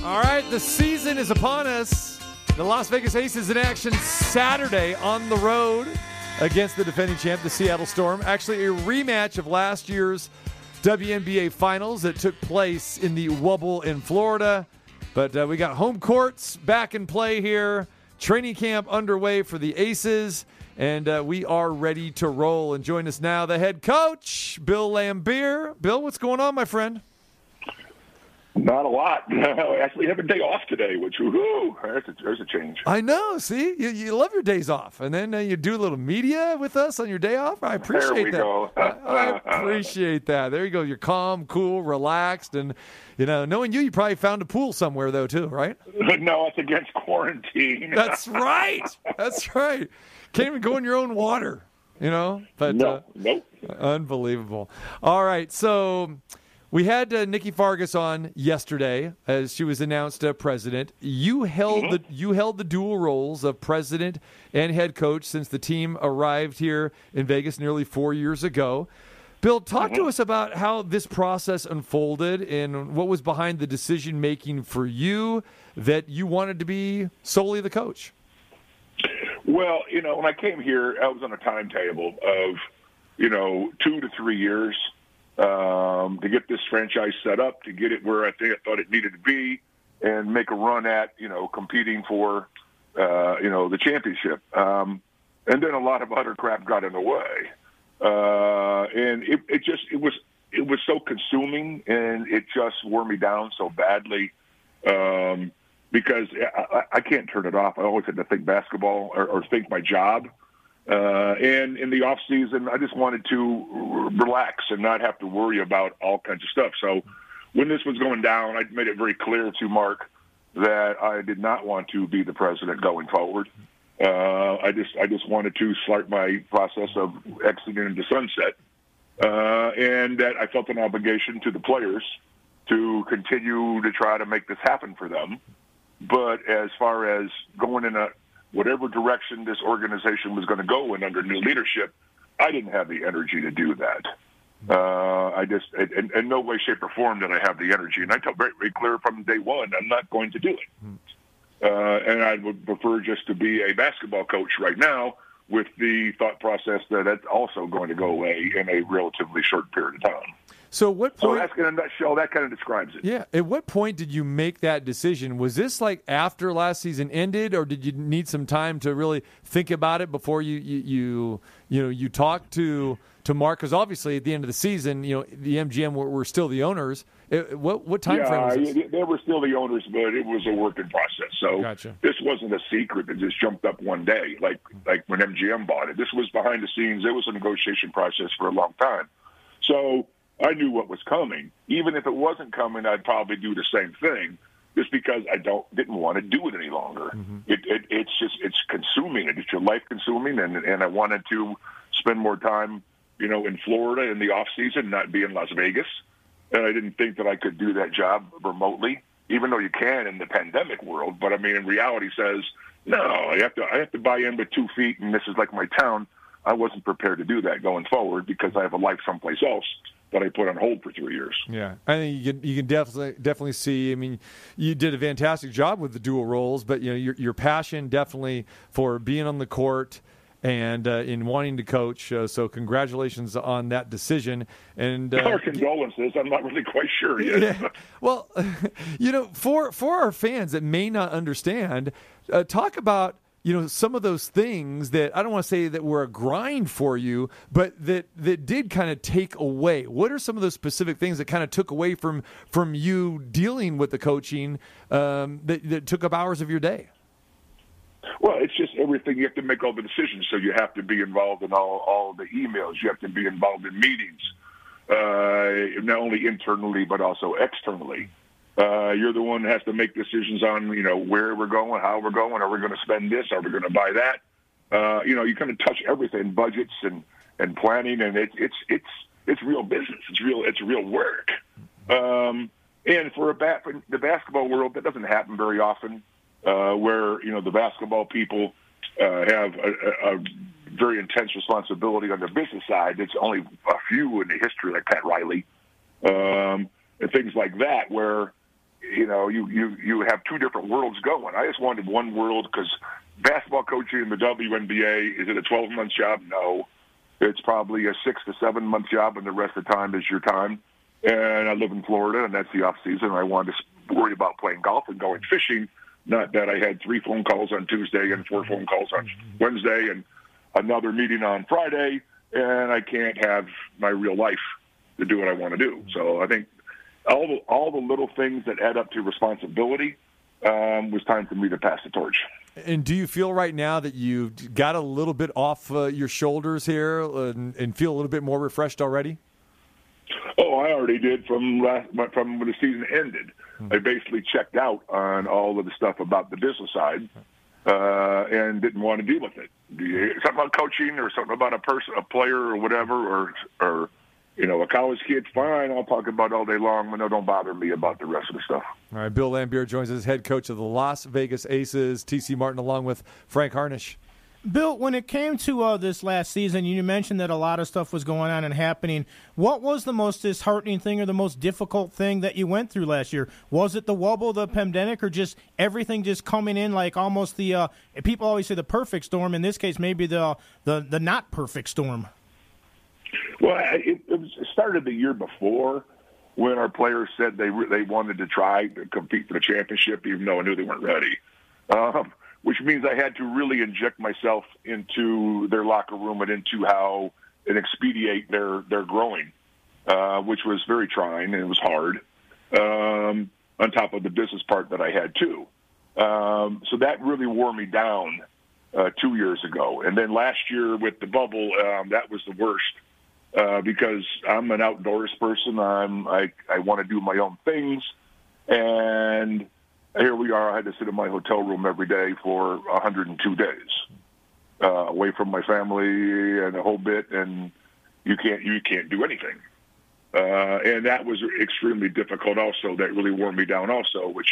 All right, the season is upon us. The Las Vegas Aces in action Saturday on the road against the defending champ, the Seattle Storm. Actually, a rematch of last year's WNBA finals that took place in the Wubble in Florida. But uh, we got home courts back in play here, training camp underway for the Aces, and uh, we are ready to roll. And join us now, the head coach, Bill Laimbeer. Bill, what's going on, my friend? Not a lot. I actually have a day off today, which woohoo, there's a, there's a change. I know. See, you, you love your days off, and then uh, you do a little media with us on your day off. I appreciate There we that. go. I, I appreciate that. There you go. You're calm, cool, relaxed, and you know, knowing you, you probably found a pool somewhere though, too, right? no, it's against quarantine. That's right. That's right. Can't even go in your own water. You know, but no, uh, nope. Unbelievable. All right, so we had uh, Nikki Fargas on yesterday as she was announced uh, president. You held the you held the dual roles of president and head coach since the team arrived here in Vegas nearly four years ago. Bill, talk to us about how this process unfolded and what was behind the decision making for you that you wanted to be solely the coach. Well, you know, when I came here, I was on a timetable of, you know, two to three years um, to get this franchise set up, to get it where I think I thought it needed to be, and make a run at, you know, competing for, uh, you know, the championship. Um, and then a lot of other crap got in the way, uh, and it, it just it was it was so consuming, and it just wore me down so badly. Um, because I, I can't turn it off. I always had to think basketball or, or think my job. Uh, and in the off season, I just wanted to relax and not have to worry about all kinds of stuff. So when this was going down, I made it very clear to Mark that I did not want to be the president going forward. Uh, I just I just wanted to start my process of exiting into sunset, uh, and that I felt an obligation to the players to continue to try to make this happen for them. But as far as going in a whatever direction this organization was going to go in under new leadership, I didn't have the energy to do that. Uh, I just, in, no way, shape, or form did I have the energy, and I told very, very clear from day one, I'm not going to do it. Uh, and I would prefer just to be a basketball coach right now, with the thought process that that's also going to go away in a relatively short period of time. So what So point? that's in a nutshell. That kind of describes it. Yeah. At what point did you make that decision? Was this like after last season ended, or did you need some time to really think about it before you you you, you know you talked to to Mark? Because obviously at the end of the season, you know the MGM were, were still the owners. It- what what time frame was yeah, this? they were still the owners, but it was a working process. So Gotcha. this wasn't a secret that just jumped up one day, like like when MGM bought it. This was behind the scenes. It was a negotiation process for a long time. So I knew what was coming. Even if it wasn't coming, I'd probably do the same thing, just because I don't didn't want to do it any longer. Mm-hmm. It, it it's just it's consuming. It's your life consuming, and and I wanted to spend more time, you know, in Florida in the off season, not be in Las Vegas and I didn't think that I could do that job remotely, even though you can in the pandemic world. But I mean, in reality, says no. I have to. I have to buy in with two feet, and this is like my town. I wasn't prepared to do that going forward because I have a life someplace else that I put on hold for three years. Yeah, I think you can you can definitely definitely see. I mean, you did a fantastic job with the dual roles, but you know your your passion definitely for being on the court and uh, in wanting to coach. Uh, so congratulations on that decision. And uh, Our condolences. I'm not really quite sure yet. yeah. Well, you know, for for our fans that may not understand, uh, talk about you know some of those things that I don't want to say that were a grind for you, but that that did kind of take away. What are some of those specific things that kind of took away from from you dealing with the coaching um, that, that took up hours of your day? Well, it's just everything. You have to make all the decisions, so you have to be involved in all all the emails. You have to be involved in meetings, uh, not only internally but also externally. Uh, you're the one that has to make decisions on you know where we're going, how we're going, are we going to spend this, are we going to buy that? Uh, you know, you kind of touch everything, budgets and and planning, and it's it's it's it's real business. It's real it's real work. Um, and for a bat, for the basketball world, that doesn't happen very often. Uh, where you know the basketball people uh, have a, a, a very intense responsibility on the business side. It's only a few in the history, like Pat Riley, um, and things like that, where you know you you you have two different worlds going. I just wanted one world because basketball coaching in the WNBA is it a 12 month job? No, it's probably a six to seven month job, and the rest of the time is your time. And I live in Florida, and that's the off season. I wanted to worry about playing golf and going fishing not that I had three phone calls on Tuesday and four phone calls on Wednesday and another meeting on Friday, and I can't have my real life to do what I want to do. So I think all the all the little things that add up to responsibility um, was time for me to pass the torch. And do you feel right now that you've got a little bit off uh, your shoulders here and, and, feel a little bit more refreshed already? Oh, I already did from last from when the season ended. Hmm. I basically checked out on all of the stuff about the business side uh, and didn't want to deal with it. Something about coaching or something about a person, a player, or whatever, or or you know, a college kid, fine. I'll talk about all day long, but no, don't bother me about the rest of the stuff. All right, Bill Laimbeer joins us, as head coach of the Las Vegas Aces. TC Martin, along with Frank Harnish. Bill, when it came to uh, this last season, you mentioned that a lot of stuff was going on and happening. What was the most disheartening thing or the most difficult thing that you went through last year? Was it the bubble, the pandemic, or just everything just coming in like almost the uh, people always say the perfect storm? In this case, maybe the the the not perfect storm. Well, it, it started the year before when our players said they re- they wanted to try to compete for the championship, even though I knew they weren't ready. Um, which means I had to really inject myself into their locker room and into how and expedite their their growing, uh, which was very trying and it was hard. Um, on top of the business part that I had too, um, so that really wore me down uh, two years ago. And then last year with the bubble, um, that was the worst uh, because I'm an outdoors person. I'm I I want to do my own things, and here we are. I had to sit in my hotel room every day for 102 days, uh, away from my family and a whole bit, and you can't you can't do anything. Uh, and that was extremely difficult. Also, that really wore me down. Also, which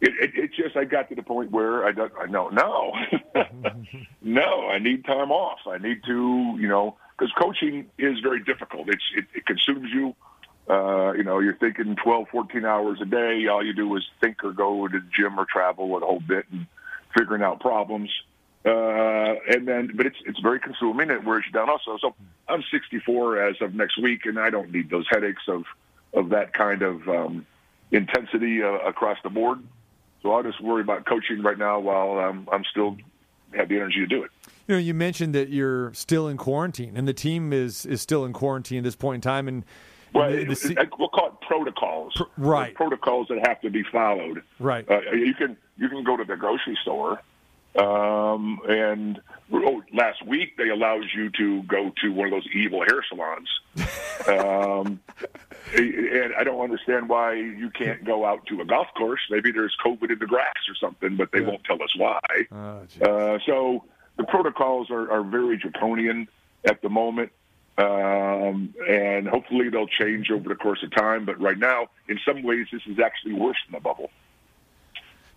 it, it, it just I got to the point where I don't I know no no I need time off. I need to you know because coaching is very difficult. It's it, it consumes you. Uh, you know, you're thinking 12, 14 hours a day. All you do is think or go to the gym or travel a whole bit and figuring out problems. Uh, and then, but it's it's very consuming. It wears you down also. So I'm 64 as of next week, and I don't need those headaches of of that kind of um, intensity uh, across the board. So I'll just worry about coaching right now while I'm I'm still have the energy to do it. You know, you mentioned that you're still in quarantine, and the team is is still in quarantine at this point in time, and well, the, the, we'll call it protocols. Pr- right. protocols that have to be followed. Right. Uh, you can you can go to the grocery store, um, and last week they allowed you to go to one of those evil hair salons. um, and I don't understand why you can't go out to a golf course. Maybe there's COVID in the grass or something, but they yeah. won't tell us why. Oh, uh, so the protocols are, are very draconian at the moment. Um, and hopefully they'll change over the course of time. But right now, in some ways, this is actually worse than a bubble.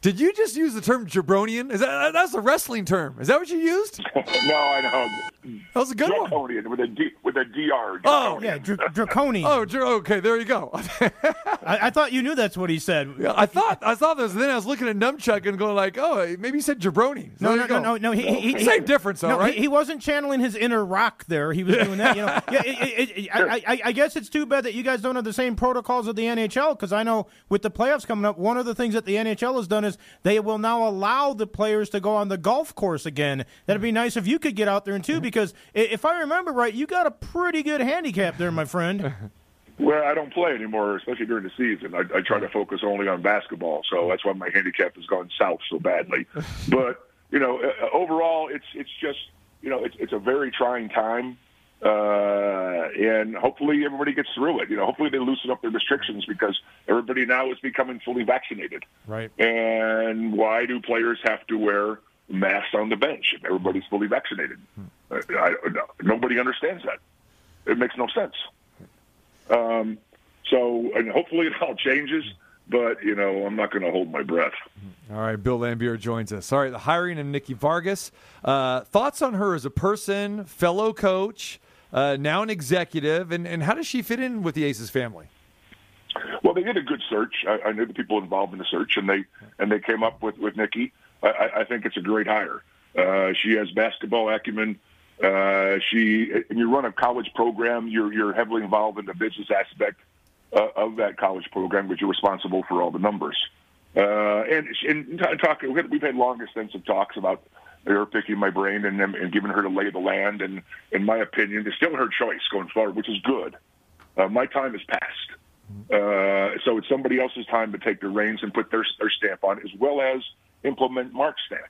Did you just use the term jabronian? Is that that's a wrestling term? Is that what you used? no, I know. That was a good draconian one. with a D, with a dr. Oh, draconian. Oh yeah, dr- draconian. oh, dr- okay, there you go. I, I, thought you knew that's what he said. Yeah, I thought I thought this. Then I was looking at Numchuck and going like, oh, maybe he said jabroni. So no, no, no, no, no, He, he, he, Same difference, though, no, right? He, he, wasn't channeling his inner rock there. He was doing that. You know, yeah. It, it, it, I, I, I guess it's too bad that you guys don't have the same protocols of the NHL because I know with the playoffs coming up, one of the things that the NHL has done is they will now allow the players to go on the golf course again. That'd be nice if you could get out there and too, because if I remember right, you got a pretty good handicap there, my friend. Well, I don't play anymore, especially during the season. I, I try to focus only on basketball, so that's why my handicap has gone south so badly. But you know, uh, overall, it's it's just you know, it's it's a very trying time, uh, and hopefully everybody gets through it. You know, hopefully they loosen up their restrictions because everybody now is becoming fully vaccinated. Right. And why do players have to wear masks on the bench if everybody's fully vaccinated? I, I, nobody understands that. It makes no sense. Um, so, and hopefully it all changes. But you know, I'm not going to hold my breath. All right, Bill Laimbeer joins us. All right, the hiring of Nikki Fargas. Uh, thoughts on her as a person, fellow coach, uh, now an executive, and, and how does she fit in with the Aces family? Well, they did a good search. I, I knew the people involved in the search, and they and they came up with with Nikki. I, I think it's a great hire. Uh, she has basketball acumen. Uh, she, and you run a college program. You're you're heavily involved in the business aspect uh, of that college program, but you're responsible for all the numbers. Uh, and and talking, we've had long extensive talks about her picking my brain and, and giving her to lay the land. And in my opinion, it's still her choice going forward, which is good. Uh, my time has passed. Uh, so it's somebody else's time to take the reins and put their, their stamp on, as well as implement Mark's stamp.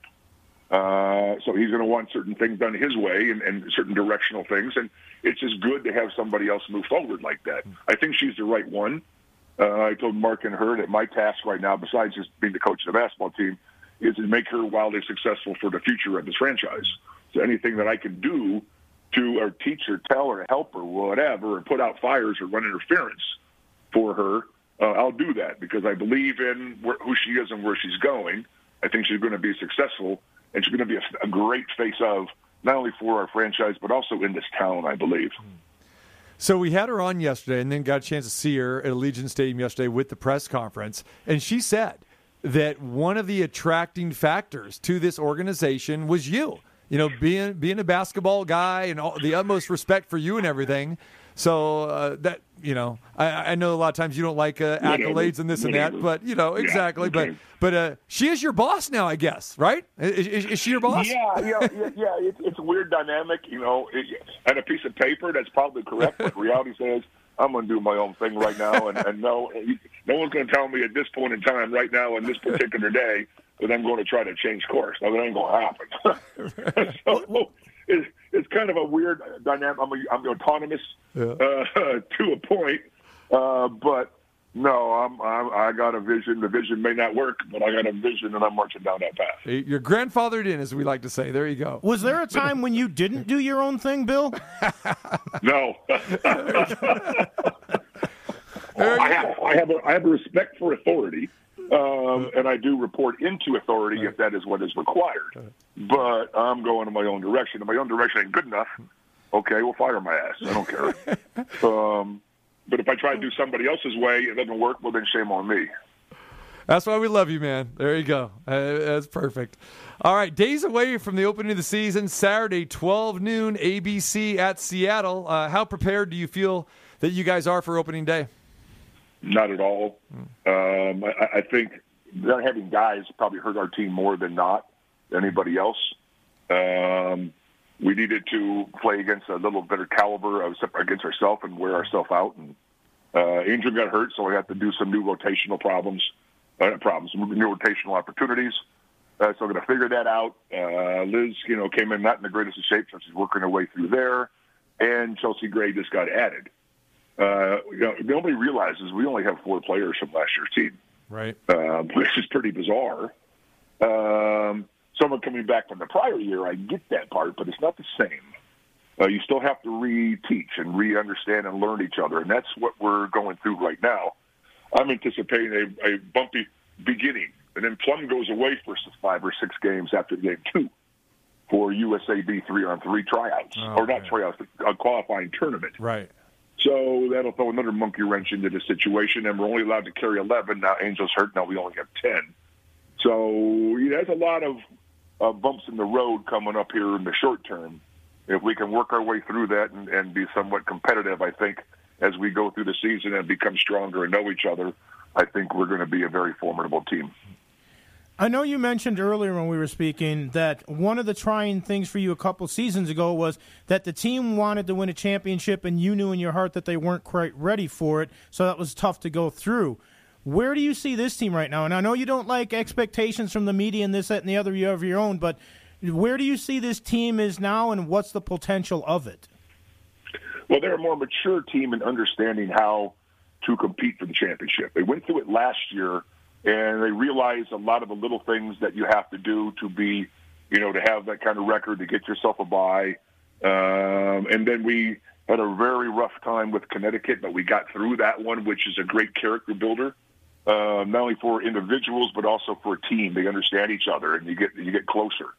Uh, so he's going to want certain things done his way and, and certain directional things. And it's just good to have somebody else move forward like that. I think she's the right one. Uh, I told Mark and her that my task right now, besides just being the coach of the basketball team, is to make her wildly successful for the future of this franchise. So anything that I can do to or teach or tell or help or whatever, or put out fires or run interference for her, uh, I'll do that because I believe in where, who she is and where she's going. I think she's going to be successful and she's going to be a, a great face of not only for our franchise but also in this town. I believe. So we had her on yesterday, and then got a chance to see her at Allegiant Stadium yesterday with the press conference, and she said that one of the attracting factors to this organization was you. You know, being being a basketball guy and all, the utmost respect for you and everything. So uh, that you know, I, I, know a lot of times you don't like uh, accolades and this and that, but you know exactly. Yeah, okay. But but uh, she is your boss now, I guess, right? Is, is, is she your boss? Yeah, yeah, yeah. yeah. It's, it's, a weird dynamic, you know. It, and a piece of paper that's probably correct, but reality says I'm going to do my own thing right now, and, and no, no one's going to tell me at this point in time, right now, in this particular day, that I'm going to try to change course. No, that ain't going to happen. so, it's, it's kind of a weird dynamic. I'm, a, I'm autonomous yeah. uh, to a point, uh, but no, I'm, I'm, i got a vision. The vision may not work, but I got a vision, and I'm marching down that path. You're grandfathered in, as we like to say. There you go. Was there a time when you didn't do your own thing, Bill? no. I, have, I, have a, I have a respect for authority um, and I do report into authority if that is what is required. But I'm going in my own direction. If my own direction ain't good enough, okay, we'll fire my ass. I don't care. um, but if I try to do somebody else's way, it doesn't work. Well, then shame on me. That's why we love you, man. There you go. Uh, that's perfect. All right, days away from the opening of the season, Saturday, 12 noon, ABC at Seattle. Uh, how prepared do you feel that you guys are for opening day? Not at all. Um, I, I think not having guys probably hurt our team more than not anybody else. Um, we needed to play against a little better caliber of against ourselves and wear ourselves out. And uh, Angel got hurt, so we had to do some new rotational problems, uh, problems, new rotational opportunities. Uh, so we're going to figure that out. Uh, Liz, you know, came in not in the greatest of shape, so she's working her way through there. And Chelsea Gray just got added uh, you know, nobody realizes we only have four players from last year's team, right? Uh, which is pretty bizarre. Um, someone coming back from the prior year, I get that part, but it's not the same. Uh, you still have to re-teach and re-understand and learn each other, and that's what we're going through right now. I'm anticipating a, a bumpy beginning, and then Plum goes away for five or six games after game two for USAB three-on-three tryouts, oh, or not man. tryouts, a qualifying tournament. Right. So that'll throw another monkey wrench into the situation, and we're only allowed to carry 11. Now Angel's hurt. Now we only have 10. So yeah, there's a lot of uh, bumps in the road coming up here in the short term. If we can work our way through that and, and be somewhat competitive, I think as we go through the season and become stronger and know each other, I think we're going to be a very formidable team. I know you mentioned earlier when we were speaking that one of the trying things for you a couple seasons ago was that the team wanted to win a championship and you knew in your heart that they weren't quite ready for it, so that was tough to go through. Where do you see this team right now? And I know you don't like expectations from the media and this, that, and the other. You have your own, but where do you see this team is now, and what's the potential of it? Well, they're a more mature team in understanding how to compete for the championship. They went through it last year, and they realized a lot of the little things that you have to do to be, you know, to have that kind of record to get yourself a bye. Um, and then we had a very rough time with Connecticut, but we got through that one, which is a great character builder, uh, not only for individuals but also for a team. They understand each other, and you get you get closer.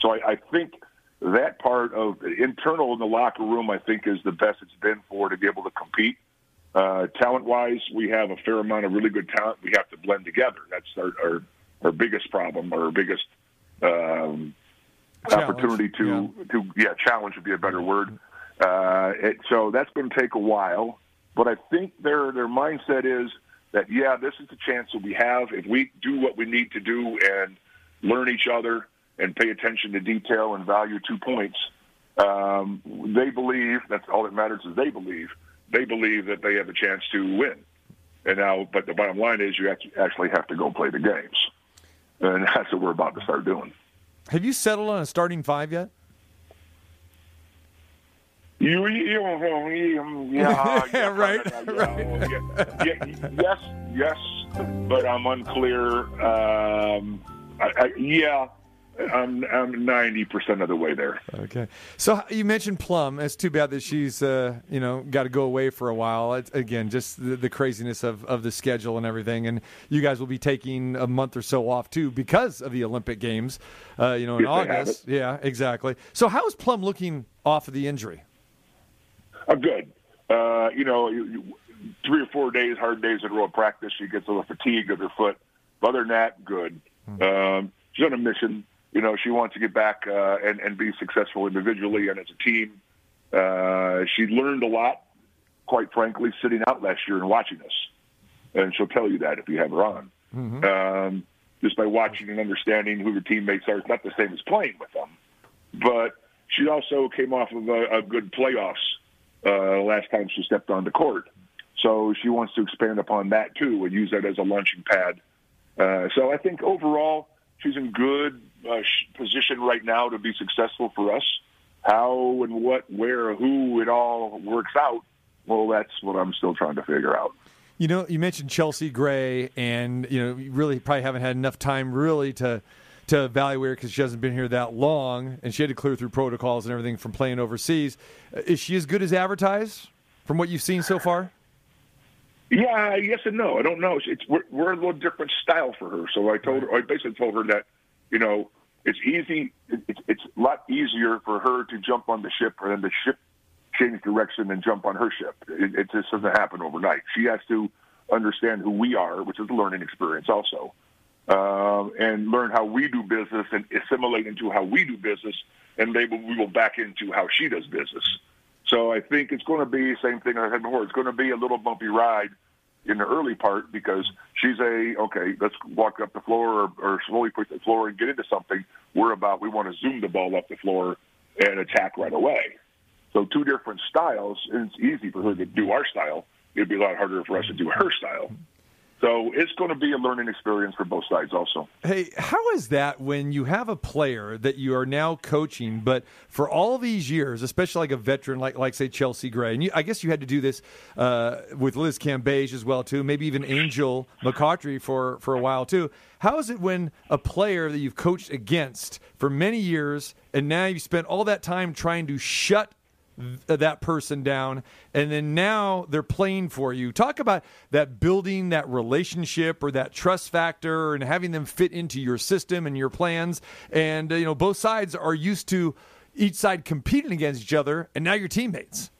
So I, I think that part of internal in the locker room, I think, is the best it's been for to be able to compete. Uh, talent wise, we have a fair amount of really good talent. We have to blend together. That's our our, our biggest problem, our biggest um, opportunity to yeah. to yeah challenge would be a better word. Uh, it, so that's going to take a while, but I think their their mindset is that yeah, this is the chance that we have if we do what we need to do and learn each other and pay attention to detail and value two points. Um, they believe that's all that matters is they believe they believe that they have a chance to win. And now, but the bottom line is you actually have to go play the games, and that's what we're about to start doing. Have you settled on a starting five yet? You, you, yeah, yeah, Right, yeah, yeah, yeah, yes, yes, but I'm unclear. Um, I, I, yeah, I'm I'm ninety percent of the way there. Okay. So you mentioned Plum. It's too bad that she's uh, you know got to go away for a while. It's, again, just the, the craziness of, of the schedule and everything. And you guys will be taking a month or so off too because of the Olympic Games. Uh, you know, in Yes, August. Yeah, exactly. So how is Plum looking off of the injury? Uh, good. Uh, you know, you, you, three or four days, hard days in a row of practice. She gets a little fatigue of her foot. But other than that, good. Um, she's on a mission. You know, she wants to get back uh, and, and be successful individually and as a team. Uh, she learned a lot, quite frankly, sitting out last year and watching us. And she'll tell you that if you have her on. Um, just by watching and understanding who her teammates are. It's not the same as playing with them. But she also came off of a, a good playoffs uh, last time she stepped on the court. So she wants to expand upon that too and use that as a launching pad. Uh, so I think overall she's in good uh, position right now to be successful for us. How and what, where, who it all works out. Well, that's what I'm still trying to figure out. You know, you mentioned Chelsea Gray, and you know, you really probably haven't had enough time really to to evaluate her because she hasn't been here that long, and she had to clear through protocols and everything from playing overseas. Uh, Is she as good as advertised from what you've seen so far? Yeah, yes and no. I don't know. It's we're, we're a little different style for her. So I told her, I basically told her that, you know, it's easy. It's it's a lot easier for her to jump on the ship and then the ship change direction and jump on her ship. It, it just doesn't happen overnight. She has to understand who we are, which is a learning experience also, um, and learn how we do business and assimilate into how we do business, and maybe we will back into how she does business. So I think it's going to be the same thing I said before. It's going to be a little bumpy ride in the early part because she's a okay. Let's walk up the floor or, or slowly push the floor and get into something. We're about we want to zoom the ball up the floor and attack right away. So two different styles, and it's easy for her to do our style. It'd be a lot harder for us to do her style. So it's going to be a learning experience for both sides, also. Hey, how is that when you have a player that you are now coaching, but for all these years, especially like a veteran like like say Chelsea Gray, and you, I guess you had to do this uh, with Liz Cambage as well too, maybe even Angel McCoughtry for for a while too. How is it when a player that you've coached against for many years, and now you've spent all that time trying to shut th- that person down and then now they're playing for you talk about that building that relationship or that trust factor and having them fit into your system and your plans and uh, you know both sides are used to each side competing against each other and now you're teammates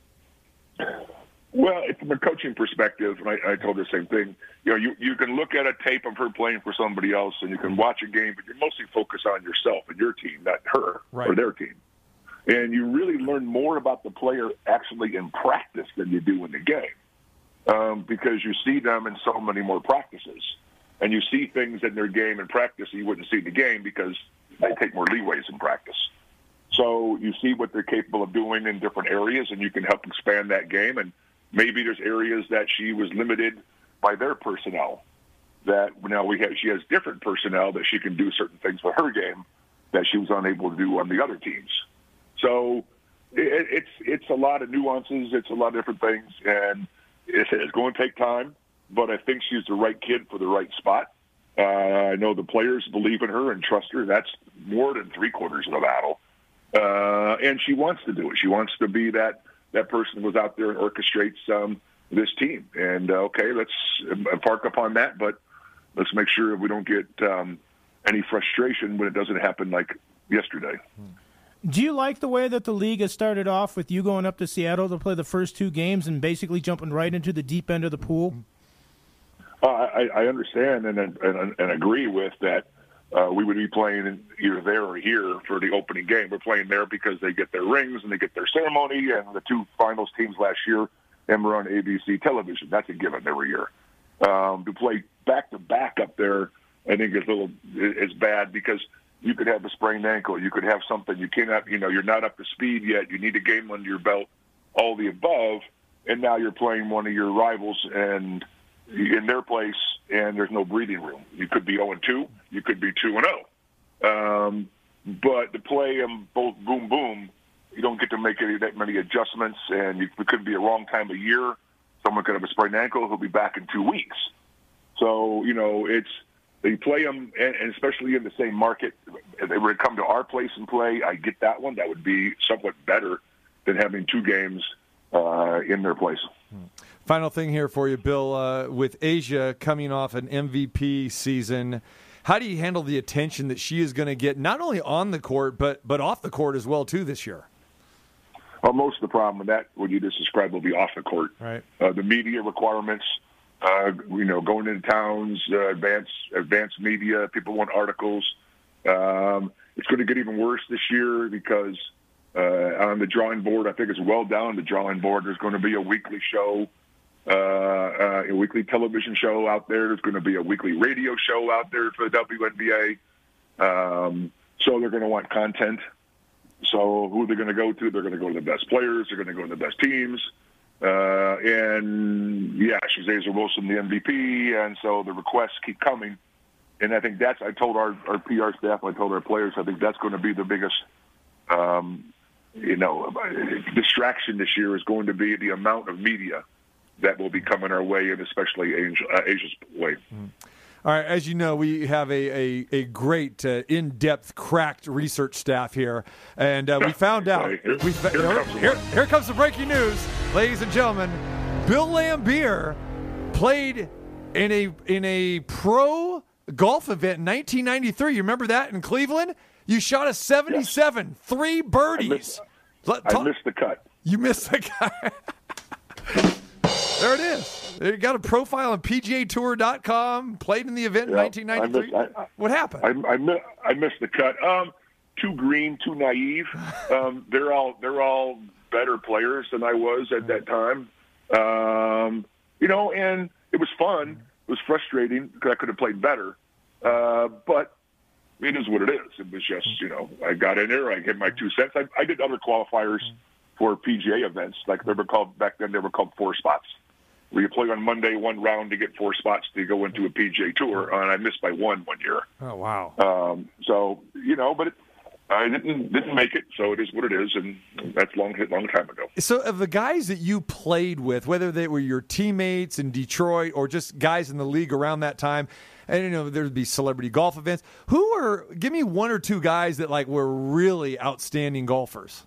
Well, from a coaching perspective, and I, I told her the same thing. You know, you, you can look at a tape of her playing for somebody else, and you can watch a game, but you're mostly focused on yourself and your team, not her Right. or their team. And you really learn more about the player actually in practice than you do in the game, um, because you see them in so many more practices, and you see things in their game in practice you wouldn't see in the game because they take more leeways in practice. So you see what they're capable of doing in different areas, and you can help expand that game. And maybe there's areas that she was limited by their personnel. that now we have she has different personnel that she can do certain things with her game that she was unable to do on the other teams. So it, it's it's a lot of nuances. It's a lot of different things, and it's, it's going to take time. But I think she's the right kid for the right spot. Uh, I know the players believe in her and trust her. That's more than three quarters of the battle. Uh, and she wants to do it. She wants to be that that person who's out there and orchestrates um, this team. And uh, okay, let's uh, park up on that, but let's make sure we don't get um, any frustration when it doesn't happen like yesterday. Do you like the way that the league has started off with you going up to Seattle to play the first two games and basically jumping right into the deep end of the pool? Uh, I, I understand and, and and agree with that. Uh, we would be playing either there or here for the opening game. We're playing there because they get their rings and they get their ceremony. And the two finals teams last year, and we're on ABC television. That's a given every year. Um, to play back to back up there, I think is a little is bad because you could have a sprained ankle, you could have something you cannot, you know, you're not up to speed yet. You need a game under your belt, all the above, and now you're playing one of your rivals and in their place, and there's no breathing room. You could be 0 2, you could be 2 and 0. Um, but to play them both boom boom, you don't get to make any that many adjustments, and you, it could be a wrong time of year. Someone could have a sprained ankle; he'll be back in two weeks. So you know, it's they play them, and, especially in the same market. If they were to come to our place and play, I get that one. That would be somewhat better than having two games uh, in their place. Final thing here for you, Bill. Uh, with A'ja coming off an MVP season, how do you handle the attention that she is going to get, not only on the court but but off the court as well too this year? Well, most of the problem with that, what you just described, will be off the court. Right. Uh, the media requirements, uh, you know, going into towns, uh, advanced advanced media. People want articles. Um, it's going to get even worse this year because uh, on the drawing board, I think it's well down the drawing board. There's going to be a weekly show, uh, uh, a weekly television show out there. There's going to be a weekly radio show out there for the WNBA. Um, so they're going to want content. So who are they're going to go to? They're going to go to the best players. They're going to go to the best teams. Uh, and yeah, she's A'ja Wilson, the MVP, and so the requests keep coming. And I think that's I told our, our PR staff, I told our players, I think that's going to be the biggest, um, you know, distraction this year is going to be the amount of media that will be coming our way, and especially A'ja, uh, A'ja's way. All right, as you know, we have a, a, a great, uh, in depth, cracked research staff here. And uh, we found out. Here- we, here comes the here, here comes the breaking news, ladies and gentlemen. Bill Laimbeer played in a, in a pro golf event in 1993. You remember that in Cleveland? You shot a 77, three birdies. missed- Let- I missed the cut. you missed the guy. there it is. You got a profile on PGAtour.com. Played in the event in 1993. I missed- I- what happened? I, I, I missed the cut. Um, too green, too naive. Um, they're all they're all better players than I was at that time. Um, you know, and it was fun. It was frustrating because I could have played better. Uh, but it is what it is. It was just you know I got in there. I gave my two cents. I, I did other qualifiers for PGA events like they were called back then. They were called four spots where you play on Monday one round to get four spots to go into a PGA tour, and I missed by one one year. oh, wow. Um, so you know, but it, I didn't didn't make it, so it is what it is, and that's long long time ago. So, of the guys that you played with, whether they were your teammates in Detroit or just guys in the league around that time, and you know there'd be celebrity golf events. Who were? Give me one or two guys that like were really outstanding golfers.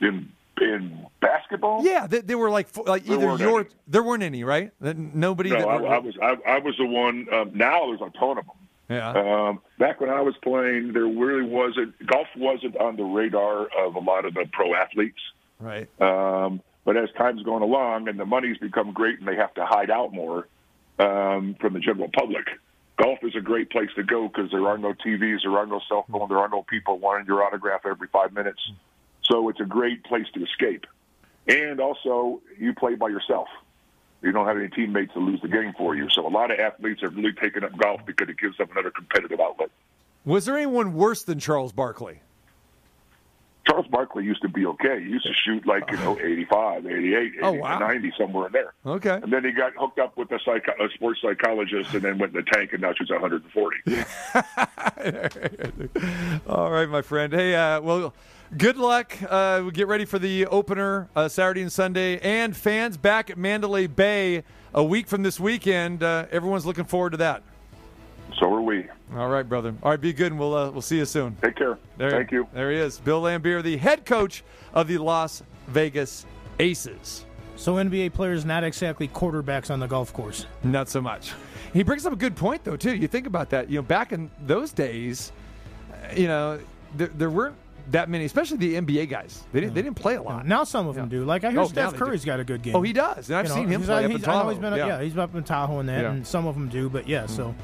In in basketball, Yeah, they, they were like like either your any. there weren't any right. Nobody. no, that I, were- I was I, I was the one. Um, now there's a ton of them. Yeah. Um, back when I was playing, there really wasn't golf wasn't on the radar of a lot of the pro athletes. right. Um, but as time's going along and the money's become great and they have to hide out more um, from the general public, golf is a great place to go because there are no TVs, there are no cell phones, there are no people wanting your autograph every five minutes. So it's a great place to escape. And also, you play by yourself. You don't have any teammates to lose the game for you. So a lot of athletes have really taken up golf because it gives them another competitive outlet. Was there anyone worse than Charles Barkley? Charles Barkley used to be okay. He used to shoot like you know 85, 88, 80, Oh, wow. 90 somewhere in there. Okay. And then he got hooked up with a, psych- a sports psychologist, and then went in the tank, and now shoots 140. All right, my friend. Hey, uh, well, good luck. Uh, we get ready for the opener uh, Saturday and Sunday, and fans back at Mandalay Bay a week from this weekend. Uh, everyone's looking forward to that. So are we. All right, brother. All right, be good, and we'll uh, we'll see you soon. Take care. There, Thank you. There he is, Bill Laimbeer, the head coach of the Las Vegas Aces. So NBA players not exactly quarterbacks on the golf course. Not so much. He brings up a good point, though, too. You think about that. You know, back in those days, uh, you know, there, there weren't that many, especially the NBA guys. They didn't, they didn't play a lot. Now some of them do. Like I hear Oh, now Steph they Curry's do. got a good game. Oh, he does. And I've You know, seen him he's- play up in he's- I know Tahoe. been, yeah. he's up in Tahoe and that, Yeah. and some of them do. But yeah, so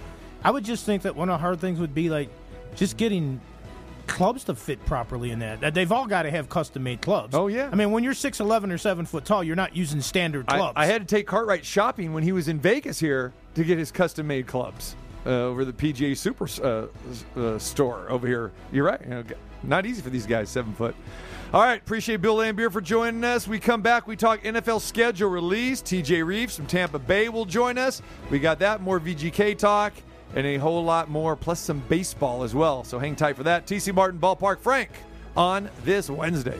I would just think that one of the hard things would be like just getting clubs to fit properly in that. That they've all got to have custom made clubs. Oh, yeah. I mean, when you're six eleven or seven foot tall, you're not using standard I, clubs. I had to take Cartwright shopping when he was in Vegas here to get his custom made clubs uh, over the PGA Super uh, uh, store over here. You're right. You know, not easy for these guys, seven foot. All right, appreciate Bill Laimbeer for joining us. We come back, we talk NFL schedule release. TJ Reeves from Tampa Bay will join us. We got that, more VGK talk, and a whole lot more, plus some baseball as well. So hang tight for that. TC Martin Ballpark Frank on this Wednesday.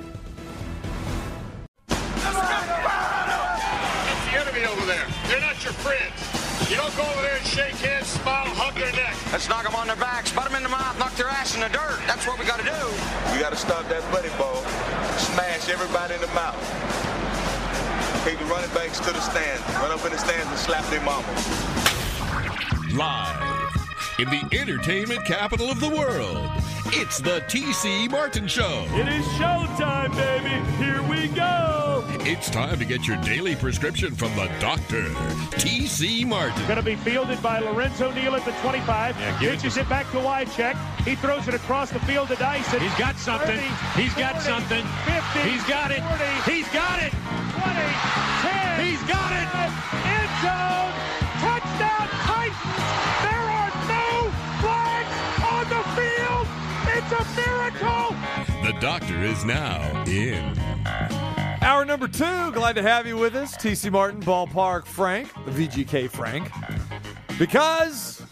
Let's knock them on their backs, butt them in the mouth, knock their ass in the dirt. That's what we got to do. We got to stop that buddy ball. Smash everybody in the mouth. Take the running backs to the stands. Run up in the stands and slap their mama. Live in the entertainment capital of the world. It's the TC Martin Show. It is showtime, baby. Here we go. It's time to get your daily prescription from the doctor, TC Martin. Going to be fielded by Lorenzo Neal at the 25. Yeah, pitches it, it back to Wycheck. He throws it across the field to Dyson. He's got something. 30, He's 40, got something. 50, He's got it. 40, He's got it. 20, 10, He's got it. 10, The doctor is now in. Hour number two. Glad to have you with us. TC Martin, Ballpark Frank, the VGK Frank. Because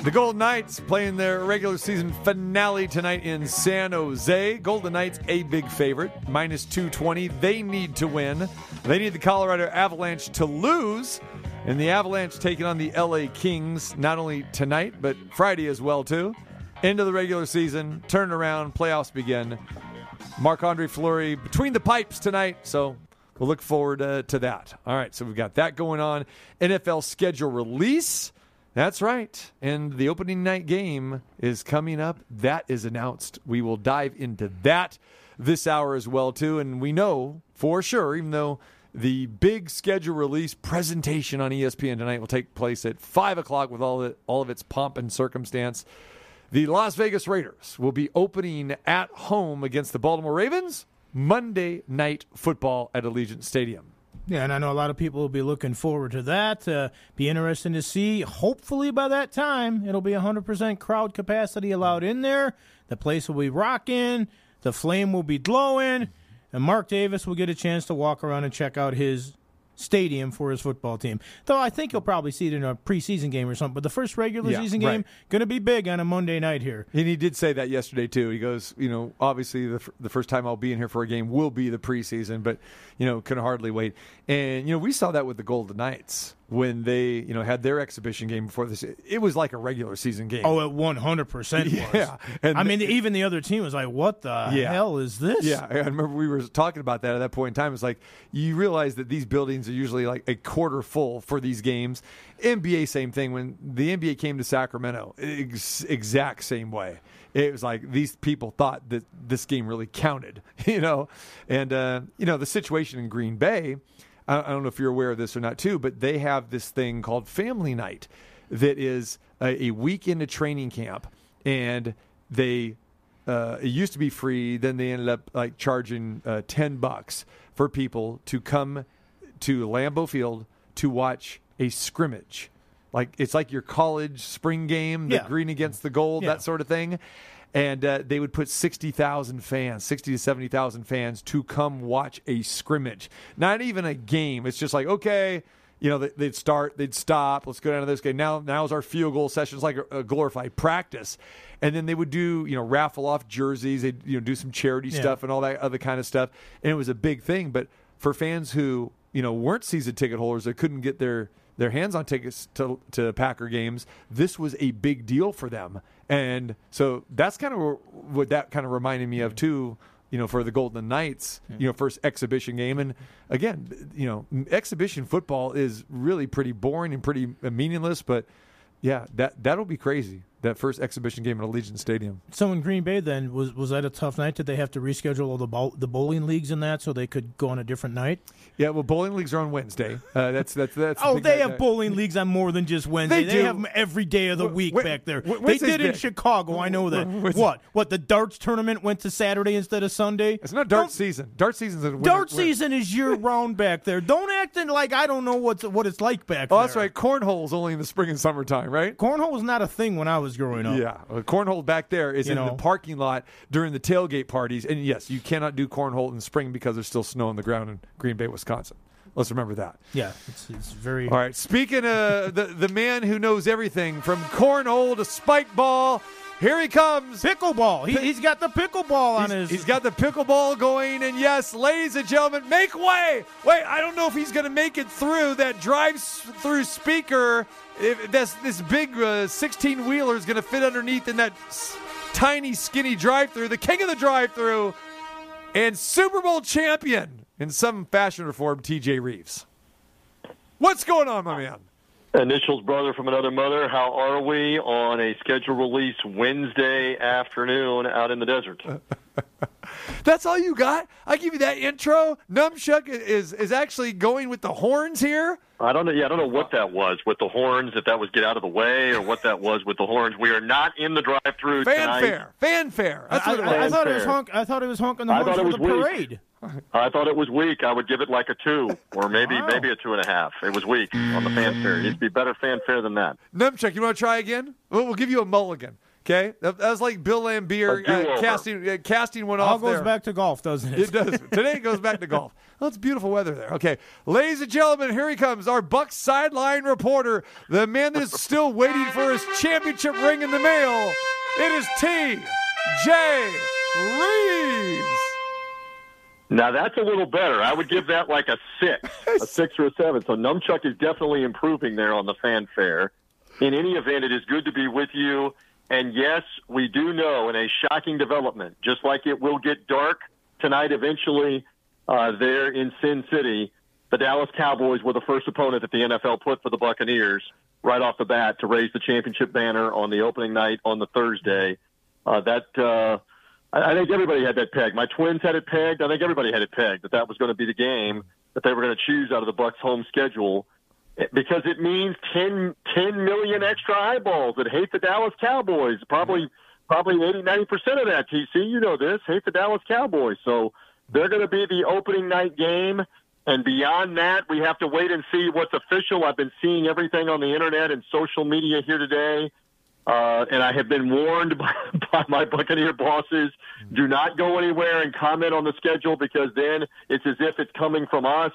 the Golden Knights playing their regular season finale tonight in San Jose. Golden Knights, a big favorite, minus 220. They need to win. They need the Colorado Avalanche to lose. And the Avalanche taking on the LA Kings not only tonight, but Friday as well, too. Into the regular season, turn around, playoffs begin. Marc Andre Fleury between the pipes tonight. So we'll look forward uh, to that. All right, so we've got that going on. NFL schedule release. That's right. And the opening night game is coming up. That is announced. We will dive into that this hour as well too. And we know for sure, even though the big schedule release presentation on ESPN tonight will take place at five o'clock with all the, all of its pomp and circumstance. The Las Vegas Raiders will be opening at home against the Baltimore Ravens Monday night football at Allegiant Stadium. Yeah, and I know a lot of people will be looking forward to that. Uh, be interesting to see. Hopefully, by that time, it'll be 100% crowd capacity allowed in there. The place will be rocking. The flame will be glowing. And Mark Davis will get a chance to walk around and check out his stadium for his football team. Though I think you'll probably see it in a preseason game or something. But the first regular Yeah, season right. game going to be big on a Monday night here. And he did say that yesterday too. He goes, you know, obviously the, f- the first time I'll be in here for a game will be the preseason, but you know, can hardly wait. And you know, we saw that with the Golden Knights when they, you know, had their exhibition game before this. It was like a regular season game. Oh, it 100% was. Yeah, and I mean, the- even the other team was like, what the Yeah. hell is this? Yeah, I remember we were talking about that at that point in time. It's like you realize that these buildings are usually like a quarter full for these games. NBA, same thing. When the NBA came to Sacramento, ex- exact same way. It was like these people thought that this game really counted, you know. And uh, you know the situation in Green Bay. I I don't know if you're aware of this or not, too, but they have this thing called Family Night that is a, a week into training camp, and they uh, it used to be free. Then they ended up like charging uh, ten bucks for people to come to Lambeau Field to watch a scrimmage like it's like your college spring game, the Yeah. green against the gold, Yeah. that sort of thing. And uh, they would put 60,000 fans, 60 to 70,000 fans to come watch a scrimmage. Not even a game. It's just like, okay, you know, they- they'd start, they'd stop, let's go down to this game. Now, now is our field goal session. It's like a, a glorified practice. And then they would do, you know, raffle off jerseys. They'd, you know, do some charity Yeah. stuff and all that other kind of stuff. And it was a big thing. But for fans who, you know, weren't season ticket holders that couldn't get their their hands on tickets to to Packer games, this was a big deal for them. And so that's kind of what that kind of reminded me of too. You know, for the Golden Knights, you know, first exhibition game, and again, you know, exhibition football is really pretty boring and pretty meaningless. But yeah, that that'll be crazy. That first exhibition game at Allegiant Stadium. So in Green Bay, then was was that a tough night? Did they have to reschedule all the bowl, the bowling leagues in that so they could go on a different night? Yeah, well, bowling leagues are on Wednesday. Uh, that's that's that's. Oh, big they night- have bowling leagues on more than just Wednesday. They They, do. have them every day of the week Wed- back there. Wed- they did in. Chicago. I know that. What? What? The darts tournament went to Saturday instead of Sunday. It's not dart Don't- season. Dart season's a winter- Dart winter- season is year round back there. Don't act in like I don't know what's what it's like back Oh, there. that's right. Cornhole's only in the spring and summertime, right? Cornhole was not a thing when I was growing up. Yeah, well, cornhole back there is You in know. the parking lot during the tailgate parties, and yes, you cannot do cornhole in the spring because there's still snow on the ground in Green Bay, Wisconsin. Let's remember that. Yeah, it's, it's very. All right. Speaking of the the man who knows everything from cornhole to spike ball, here he comes. Pickleball. He, he's got the pickleball on his. he's got the pickleball going, and yes, ladies and gentlemen, make way! Wait, I don't know if he's going to make it through that drive-through speaker. If this this big uh, sixteen wheeler is going to fit underneath in that s- tiny, skinny drive-through. The king of the drive-through and Super Bowl champion in some fashion or form, T.J. Reeves. What's going on, my man? Initials brother from another mother. How are we on a scheduled release Wednesday afternoon out in the desert? That's all you got? I give you that intro. Numchuck is is actually going with the horns here. I don't know. Yeah, I don't know what that was with the horns. If that was get out of the way, or what that was with the horns. We are not in the drive-through tonight. Fanfare, fanfare. That's I, what it I- I thought it was Fanfare. honk. I thought it was honking the horns for was the weak. parade. I thought it was weak. I would give it like a two, or maybe Wow. maybe a two and a half. It was weak on the fanfare. It needs be better fanfare than that. Numchuck, you want to try again? We'll, we'll give you a mulligan. Okay, that, that was like Bill Laimbeer uh, casting uh, casting one All off All goes there. back to golf, doesn't it? It does. Today it goes back to golf. Well, it's beautiful weather there. Okay, ladies and gentlemen, here he comes, our Bucks sideline reporter, the man that is still waiting for his championship ring in the mail. It is T. J. Reeves. Now that's a little better. I would give that like a six, a six or a seven. So Numchuck is definitely improving there on the fanfare. In any event, it is good to be with you. And yes, we do know in a shocking development, just like it will get dark tonight eventually uh, there in Sin City, the Dallas Cowboys were the first opponent that the NFL put for the Buccaneers right off the bat to raise the championship banner on the opening night on the Thursday. Uh, that uh, I, I think everybody had that pegged. My twins had it pegged. I think everybody had it pegged that that was going to be the game that they were going to choose out of the Bucks' home schedule because it means 10, 10 million extra eyeballs that hate the Dallas Cowboys. Probably probably 80, 90 percent of that. TC, you know this, hate the Dallas Cowboys. So they're going to be the opening night game. And beyond that, we have to wait and see what's official. I've been seeing everything on the internet and social media here today. Uh, and I have been warned by, by my Buccaneer bosses do not go anywhere and comment on the schedule because then it's as if it's coming from us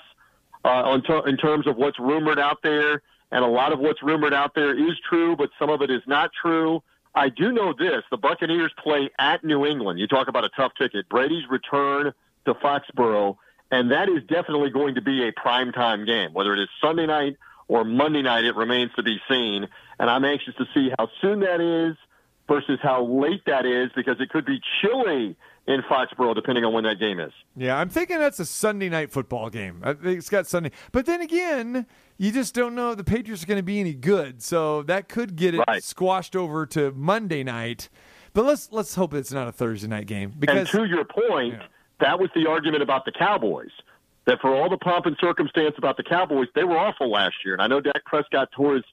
uh, on ter- in terms of what's rumored out there. And a lot of what's rumored out there is true, but some of it is not true. I do know this the Buccaneers play at New England. You talk about a tough ticket. Brady's return to Foxborough, and that is definitely going to be a primetime game. Whether it is Sunday night or Monday night, it remains to be seen. And I'm anxious to see how soon that is versus how late that is because it could be chilly in Foxborough depending on when that game is. Yeah, I'm thinking that's a Sunday night football game. I think it's got Sunday. But then again, you just don't know if the Patriots are going to be any good. So that could get it Right. squashed over to Monday night. But let's let's hope it's not a Thursday night game And because to your point, Yeah. that was the argument about the Cowboys. That for all the pomp and circumstance about the Cowboys, they were awful last year. And I know Dak Prescott tore his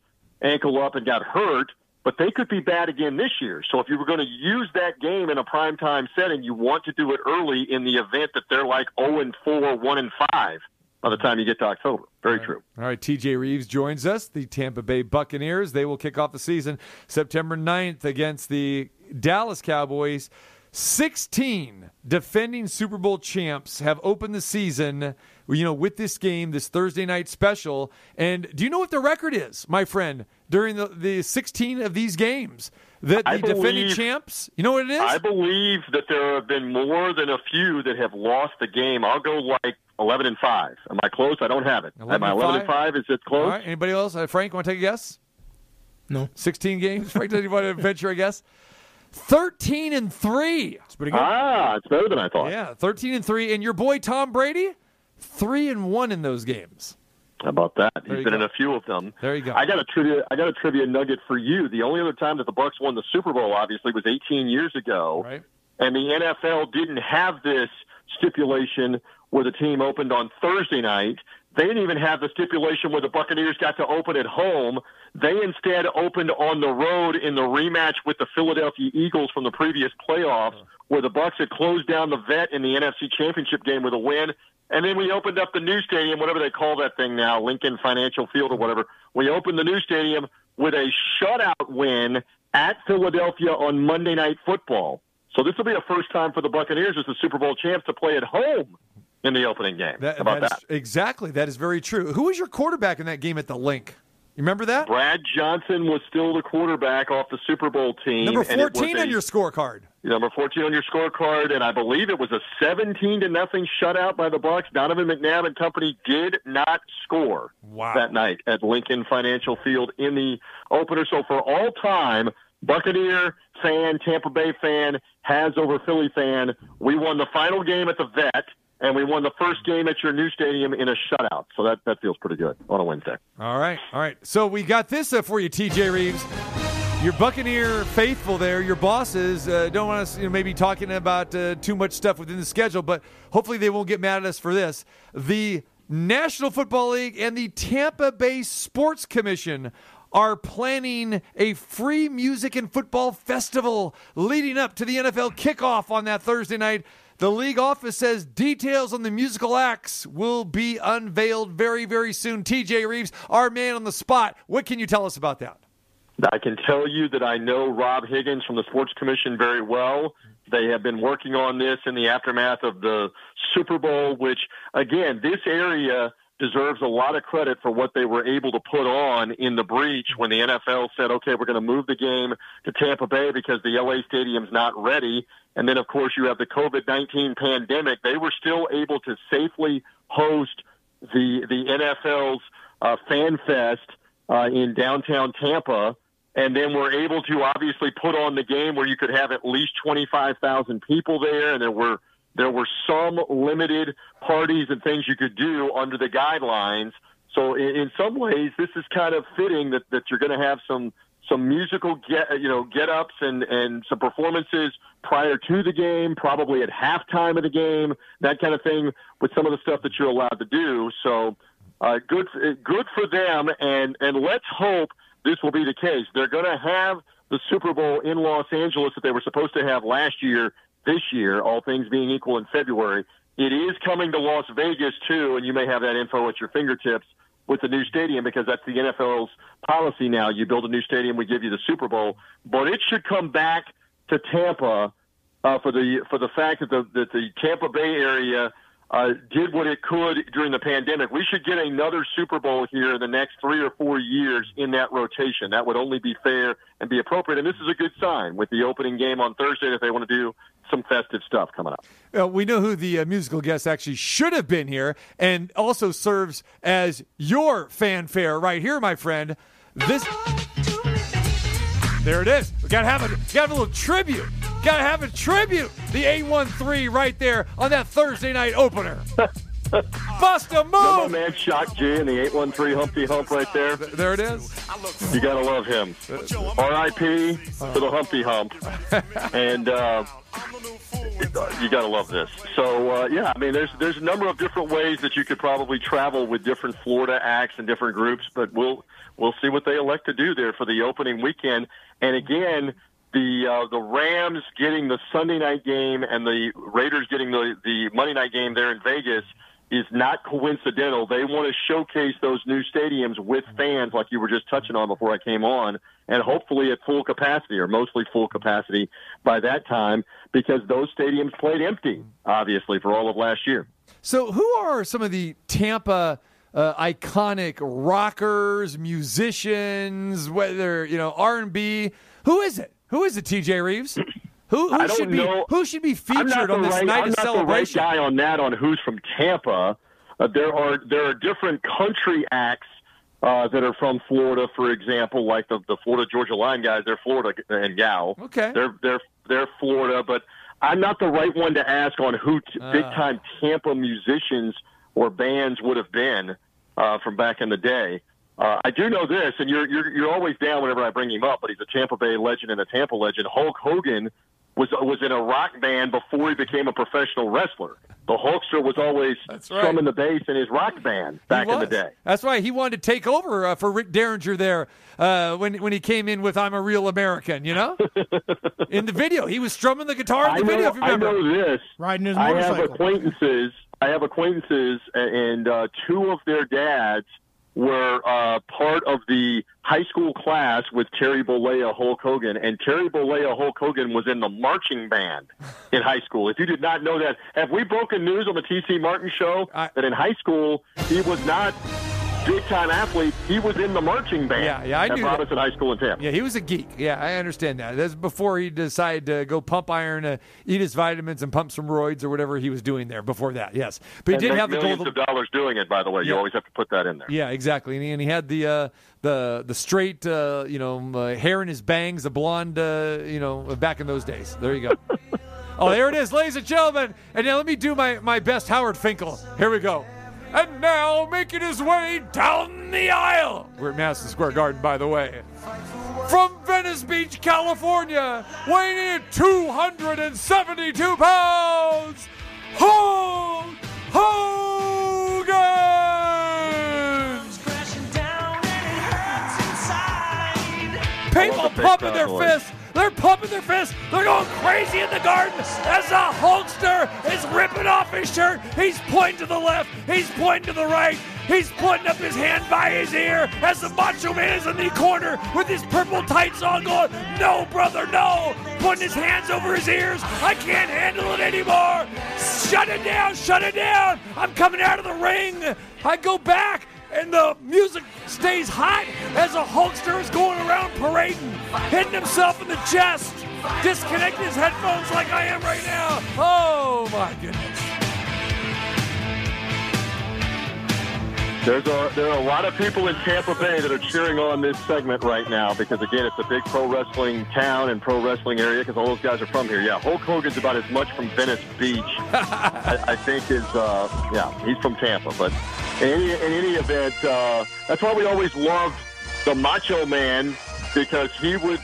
ankle up and got hurt, but they could be bad again this year. So if you were going to use that game in a primetime setting, you want to do it early in the event that they're like 0 and 4, 1 and 5 by the time you get to October. Very true. All right, TJ Reeves joins us. The Tampa Bay Buccaneers. They will kick off the season September 9th against the Dallas Cowboys. 16 defending Super Bowl champs have opened the season, you know, with this game, this Thursday night special. And do you know what the record is, my friend, during the, the 16 of these games? That the I defending champs, you know what it is? I believe that there have been more than a few that have lost the game. I'll go like 11 and 5. Am I close? I don't have it. 11 Am I 11 and 5? Is it close? All right, anybody else? Uh, Frank, want to take a guess? No. 16 games. Frank, does want to venture a guess? 13 and 3. It's pretty good. Ah, it's better than I thought. Yeah, 13 and 3. And your boy Tom Brady, 3 and 1 in those games. How about that? There He's you been go. in a few of them. There you go. I got a trivia. I got a trivia nugget for you. The only other time that the Bucks won the Super Bowl, obviously, was 18 years ago, Right. and the NFL didn't have this stipulation where the team opened on Thursday night. They didn't even have the stipulation where the Buccaneers got to open at home. They instead opened on the road in the rematch with the Philadelphia Eagles from the previous playoffs, where the Bucks had closed down the vet in the NFC Championship game with a win. And then we opened up the new stadium, whatever they call that thing now, Lincoln Financial Field or whatever. We opened the new stadium with a shutout win at Philadelphia on Monday Night Football. So this will be a first time for the Buccaneers as the Super Bowl champs to play at home in the opening game. That, about that that? is- exactly. That is very true. Who was your quarterback in that game at the Linc? You remember that? Brad Johnson was still the quarterback off the Super Bowl team. Number and it 14 a- on your scorecard. number 14 on your scorecard, and I believe it was a 17 to nothing shutout by the Bucks. Donovan McNabb and company did not score Wow. that night at Lincoln Financial Field in the opener. So for all time, Buccaneer fan, Tampa Bay fan, has over Philly fan, we won the final game at the Vet. And we won the first game at your new stadium in a shutout. So that, that feels pretty good on a Wednesday. All right. All right. So we got this uh, for you, TJ Reeves. Your Buccaneer faithful there, your bosses uh, don't want us you know, maybe talking about uh, too much stuff within the schedule, but hopefully they won't get mad at us for this. The National Football League and the Tampa Bay Sports Commission are planning a free music and football festival leading up to the NFL kickoff on that Thursday night. The league office says details on the musical acts will be unveiled very, very soon. TJ Reeves, our man on the spot. What can you tell us about that? I can tell you that I know Rob Higgins from the Sports Commission very well. They have been working on this in the aftermath of the Super Bowl, which, again, this area deserves a lot of credit for what they were able to put on in the breach when the NFL said, okay, we're going to move the game to Tampa Bay because the LA Stadium's not ready. And then, of course, you have the COVID 19 pandemic. They were still able to safely host the, the NFL's uh, Fan Fest uh, in downtown Tampa. And then we're able to obviously put on the game where you could have at least 25,000 people there. And there were, there were some limited parties and things you could do under the guidelines. So in, in some ways, this is kind of fitting that, that you're going to have some, some musical get, you know, get ups and, and some performances prior to the game, probably at halftime of the game, that kind of thing with some of the stuff that you're allowed to do. So, uh, good, good for them. And, and let's hope this will be the case. They're going to have the Super Bowl in Los Angeles that they were supposed to have last year, this year, all things being equal in February. It is coming to Las Vegas too, and you may have that info at your fingertips with the new stadium because that's the NFL's policy now. You build a new stadium, we give you the Super Bowl, but it should come back to Tampa uh, for the for the fact that the that the Tampa Bay area uh, did what it could during the pandemic. We should get another Super Bowl here in the next three or four years in that rotation. That would only be fair and be appropriate. And this is a good sign with the opening game on Thursday that they want to do some festive stuff coming up. Uh, we know who the uh, musical guest actually should have been here and also serves as your fanfare right here, my friend. This. There it is. We gotta have a gotta have a little tribute. Gotta have a tribute. The 813 right there on that Thursday night opener. Bust a No, my man Shock G and the 813 Humpty Hump right there. There it is. You got to love him. R.I.P. to the Humpty Hump. And uh, you got to love this. So, uh, yeah, I mean, there's there's a number of different ways that you could probably travel with different Florida acts and different groups, but we'll we'll see what they elect to do there for the opening weekend. And again, the uh, the Rams getting the Sunday night game and the Raiders getting the the Monday night game there in Vegas is not coincidental. They want to showcase those new stadiums with fans, like you were just touching on before I came on, and hopefully at full capacity or mostly full capacity by that time, because those stadiums played empty, obviously, for all of last year. So, who are some of the Tampa uh, iconic rockers, musicians, whether you know R and B? Who is it? Who is it? T.J. Reeves. Who, who should be know. who should be featured on this right, night I'm of not celebration? the right guy on that on who's from Tampa. Uh, there are there are different country acts uh, that are from Florida, for example, like the the Florida Georgia Line guys. They're Florida and gal. Okay. They're they're they're Florida, but I'm not the right one to ask on who t- Ah. big time Tampa musicians or bands would have been uh, from back in the day. Uh, I do know this, and you're, you're you're always down whenever I bring him up, but he's a Tampa Bay legend and a Tampa legend. Hulk Hogan was was in a rock band before he became a professional wrestler. The Hulkster was always right. strumming the bass in his rock band back in the day. That's why he wanted to take over uh, for Rick Derringer there uh, when when he came in with "I'm a Real American." You know, in the video, he was strumming the guitar in I the know, video. If you I know this. Riding his motorcycle. I have acquaintances. I have acquaintances, and uh, two of their dads were uh, part of the high school class with Terry Bollea, Hulk Hogan, and Terry Bollea, Hulk Hogan was in the marching band in high school. If you did not know that, have we broken news on the TC Martin show I- that in high school he was not big time athlete? He was in the marching band. Yeah, yeah, I at knew that. Robinson High School in Tampa. Yeah, he was a geek. Yeah, I understand that. That's before he decided to go pump iron, uh, eat his vitamins, and pump some roids or whatever he was doing there before that. Yes, but he And did have the millions gold. of dollars doing it. By the way, you always have to put that in there. Yeah, exactly. And he, and he had the uh, the the straight, uh, you know, uh, hair in his bangs, the blonde, uh, you know, back in those days. There you go. oh, there it is, ladies and gentlemen. And now let me do my my best Howard Finkel. Here we go. And now making his way down the aisle. We're at Madison Square Garden, by the way. From Venice Beach, California, weighing in at 272 pounds, Hulk Hogan! People love the big pumping their fists. They're pumping their fists. They're going crazy in the garden as the Hulkster is ripping off his shirt. He's pointing to the left. He's pointing to the right. He's putting up his hand by his ear as the Macho Man is in the corner with his purple tights on, going, "No, brother, no!" Putting his hands over his ears. I can't handle it anymore. Shut it down. Shut it down. I'm coming out of the ring. I go back and the music stays hot as a Hulkster is going around parading, hitting himself in the chest, disconnecting his headphones like I am right now. Oh my goodness. There's a, there are a lot of people in Tampa Bay that are cheering on this segment right now because, again, it's a big pro wrestling town and pro wrestling area because all those guys are from here. Yeah, Hulk Hogan's about as much from Venice Beach, I, I think, is, uh, yeah, he's from Tampa. But in any, in any event, uh, that's why we always loved the Macho Man because he would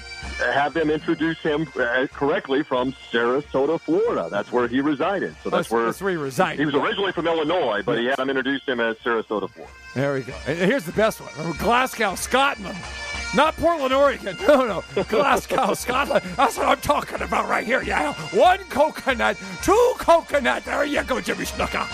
have them introduce him uh, correctly from Sarasota, Florida. That's where he resided. So that's, That's, where that's where he resided. he was originally from Illinois, but he had them introduce him as Sarasota, Florida. There we go. Here's the best one. Glasgow, Scotland. Not Portland, Oregon. No, no. Glasgow, Scotland. That's what I'm talking about right here. Yeah. One coconut, two coconut. There you go, Jimmy Snuka.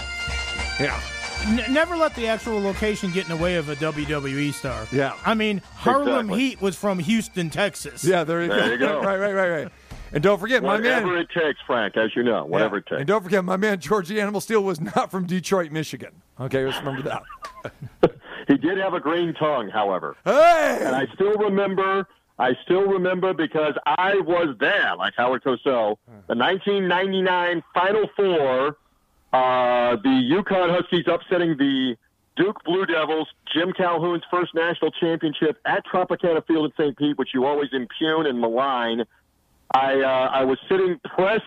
Yeah. N- never let the actual location get in the way of a WWE star. Yeah. I mean, Harlem Exactly. Heat was from Houston, Texas. Yeah, there you, There go. you go. right, right, right, right. And don't forget, my Whatever man. it takes, Frank, as you know, whatever Yeah. it takes. And don't forget, my man George the Animal Steele was not from Detroit, Michigan. Okay, just remember that. He did have a green tongue, however. Hey! And I still remember, I still remember because I was there, like Howard Cosell, the 1999 Final Four, uh, the UConn Huskies upsetting the Duke Blue Devils, Jim Calhoun's first national championship at Tropicana Field in St. Pete, which you always impugn and malign. I uh, I was sitting press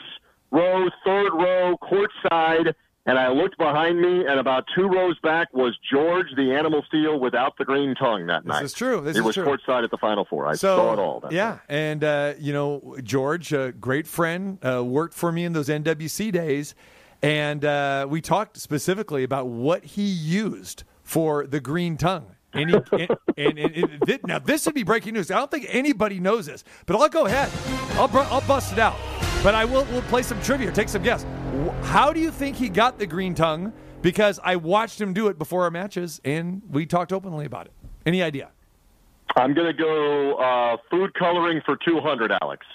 row, third row, courtside, and I looked behind me, and about two rows back was George the Animal Steele without the green tongue that night. This is true. This he is was true. courtside at the Final Four. I so, saw it all. Yeah, night. and uh, you know George, a great friend, uh, worked for me in those NWC days, and uh, we talked specifically about what he used for the green tongue. And, and, and, and, and now this would be breaking news. I don't think anybody knows this, but I'll go ahead. I'll br- I'll bust it out. But I will we'll play some trivia. Take some guess. How do you think he got the green tongue? because I watched him do it before our matches, and we talked openly about it. Any idea? I'm going to go uh, food coloring for 200, Alex.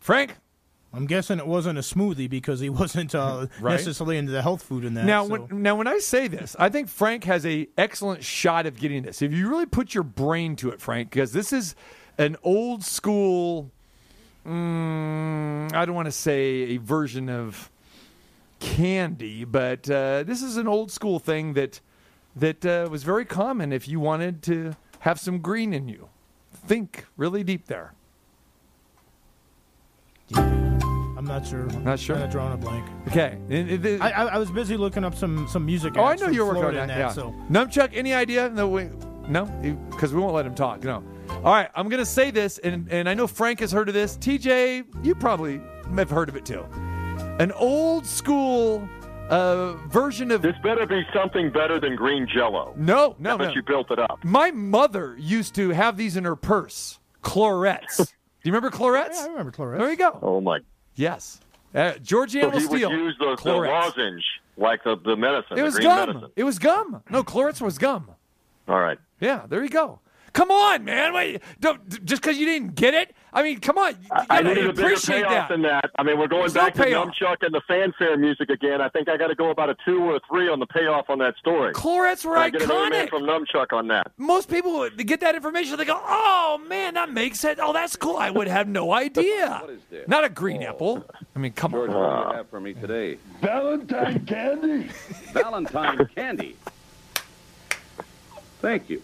Frank? I'm guessing it wasn't a smoothie because he wasn't uh, Right. necessarily into the health food in that. Now, so- when, now, when I say this, I think Frank has a excellent shot of getting this. If you really put your brain to it, Frank, because this is an old school. Mm, I don't want to say a version of candy, but uh, this is an old school thing that that uh, was very common. If you wanted to have some green in you, think really deep there. I'm not sure. Not sure? Kind of drawing a blank. Okay, And it- I, I, I was busy looking up some some music. Oh, I know you were working on Florida that. and Yeah. So Numchuck, any idea? No, we, no, because we won't let him talk. No. All right, I'm gonna say this, and and I know Frank has heard of this. TJ, you probably have heard of it too. An old school uh, version of This better be something better than green jello. no, no, But no. you built it up. My mother used to have these in her purse. Clorets. Do you remember Clorets? yeah, I remember Clorette. There you go. Oh, my. Yes. Uh, Georgiana So he Steele. would use the, the lozenge, like the, the medicine, It was gum. medicine. It was gum. No, Clorets was gum. All right. Yeah, there you go. Come on, man. Wait, don't, just because you didn't get it? I mean, come on. You I gotta needed a bigger appreciate payoff that. than that. I mean, we're going There's no back to payoff. Numchuck and the fanfare music again. I think I got to go about a two or a three on the payoff on that story. Clorets were Can I get an amen iconic. from Numchuck on that. Most people they get that information. They go, "Oh man, that makes sense. Oh, that's cool. I would have no idea." What is this? Not a green apple. I mean, come George, on. what do you have for me today? Valentine candy. Valentine candy. Thank you.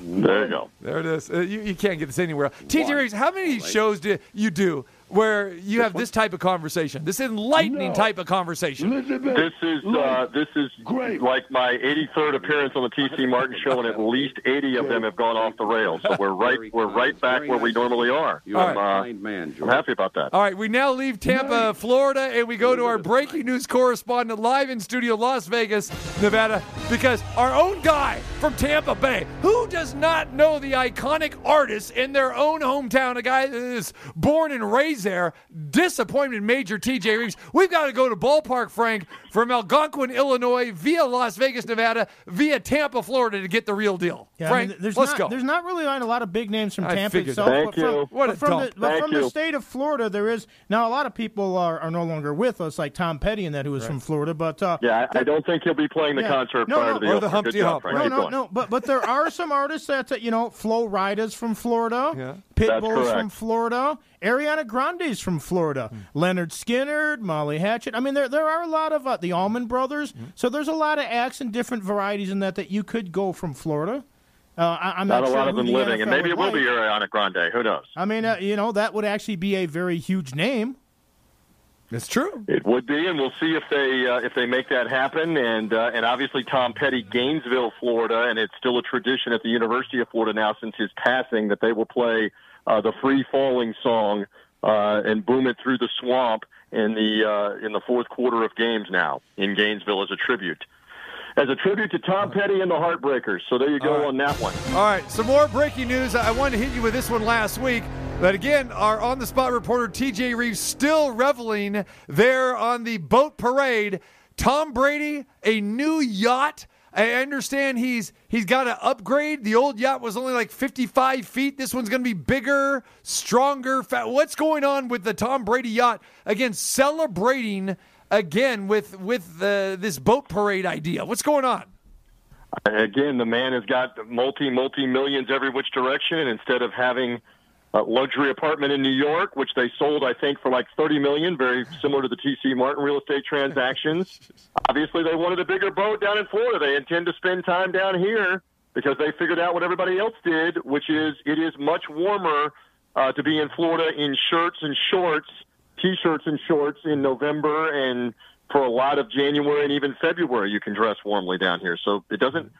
There you go. There it is. Uh, you, you can't get this anywhere. else. TJ Riggs, how many shows do you do where you have this type of conversation, this enlightening No. type of conversation? Elizabeth. This is uh, this is like my 83rd appearance on the TC Martin show, and at least 80 of them have gone off the rails. So we're right we're right back where we normally are. You're I'm, a uh, kind man, I'm happy about that. All right, we now leave Tampa, Florida, and we go to our breaking news correspondent live in studio, Las Vegas, Nevada, because our own guy from Tampa Bay, who does not know the iconic artist in their own hometown, a guy that is born and raised there, disappointed Major TJ Reeves. We've got to go to Ballpark Frank from Algonquin, Illinois, via Las Vegas, Nevada, via Tampa, Florida to get the real deal. Yeah, I Frank, mean, there's let's not, go. There's not really a lot of big names from I Tampa figured itself. that. but Thank from, you. What a but from, dump. the, but Thank from the state of Florida, there is now a lot of people are, are no longer with us, like Tom Petty and that who was from Florida. But uh, Yeah, I, I don't think he'll be playing the Yeah. concert No, prior no. to the Or the opener. Humpty Good job, Hump, Frank. no, no, going. no. But but there are some artists that you know, Flo Rida's from Florida. Yeah. Pitbull's from Florida. Ariana Grande's from Florida. Hmm. Lynyrd Skynyrd, Molly Hatchet. I mean, there there are a lot of uh, the Allman Brothers. Hmm. So there's a lot of acts and different varieties in that that you could go from Florida. Uh, I, I'm not, Not a sure lot of them the living, and maybe it would will be like. Ariana Grande. Who knows? I mean, uh, you know, that would actually be a very huge name. it's true. It would be, and we'll see if they uh, if they make that happen. And uh, and obviously Tom Petty, Gainesville, Florida, and it's still a tradition at the University of Florida now since his passing that they will play uh, the Free Falling song uh, and boom it through the swamp in the uh, in the fourth quarter of games now in Gainesville as a tribute. As a tribute to Tom Petty and the Heartbreakers. So there you go right. on that one. All right, some more breaking news. I wanted to hit you with this one last week, but again, our on the spot reporter TJ Reeves still reveling there on the boat parade. Tom Brady, a new yacht. I understand he's he's got to upgrade. The old yacht was only like 55 feet. This one's going to be bigger, stronger. Fat. What's going on with the Tom Brady yacht? Again, celebrating again with with this boat parade idea. What's going on? Again, the man has got multi multi millions every which direction, and instead of having a luxury apartment in New York, which they sold, I think, for like thirty million, very similar to the T.C. Martin real estate transactions. Obviously, they wanted a bigger boat down in Florida. They intend to spend time down here because they figured out what everybody else did, which is it is much warmer uh, to be in Florida in shirts and shorts, t-shirts and shorts in November and for a lot of January and even February, you can dress warmly down here. So it doesn't.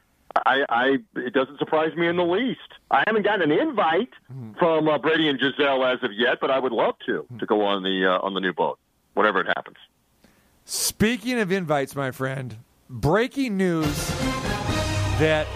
I, I it doesn't surprise me in the least. I haven't gotten an invite from uh, Brady and Gisele as of yet, but I would love to to go on the uh, on the new boat, whatever it happens. Speaking of invites, my friend, breaking news that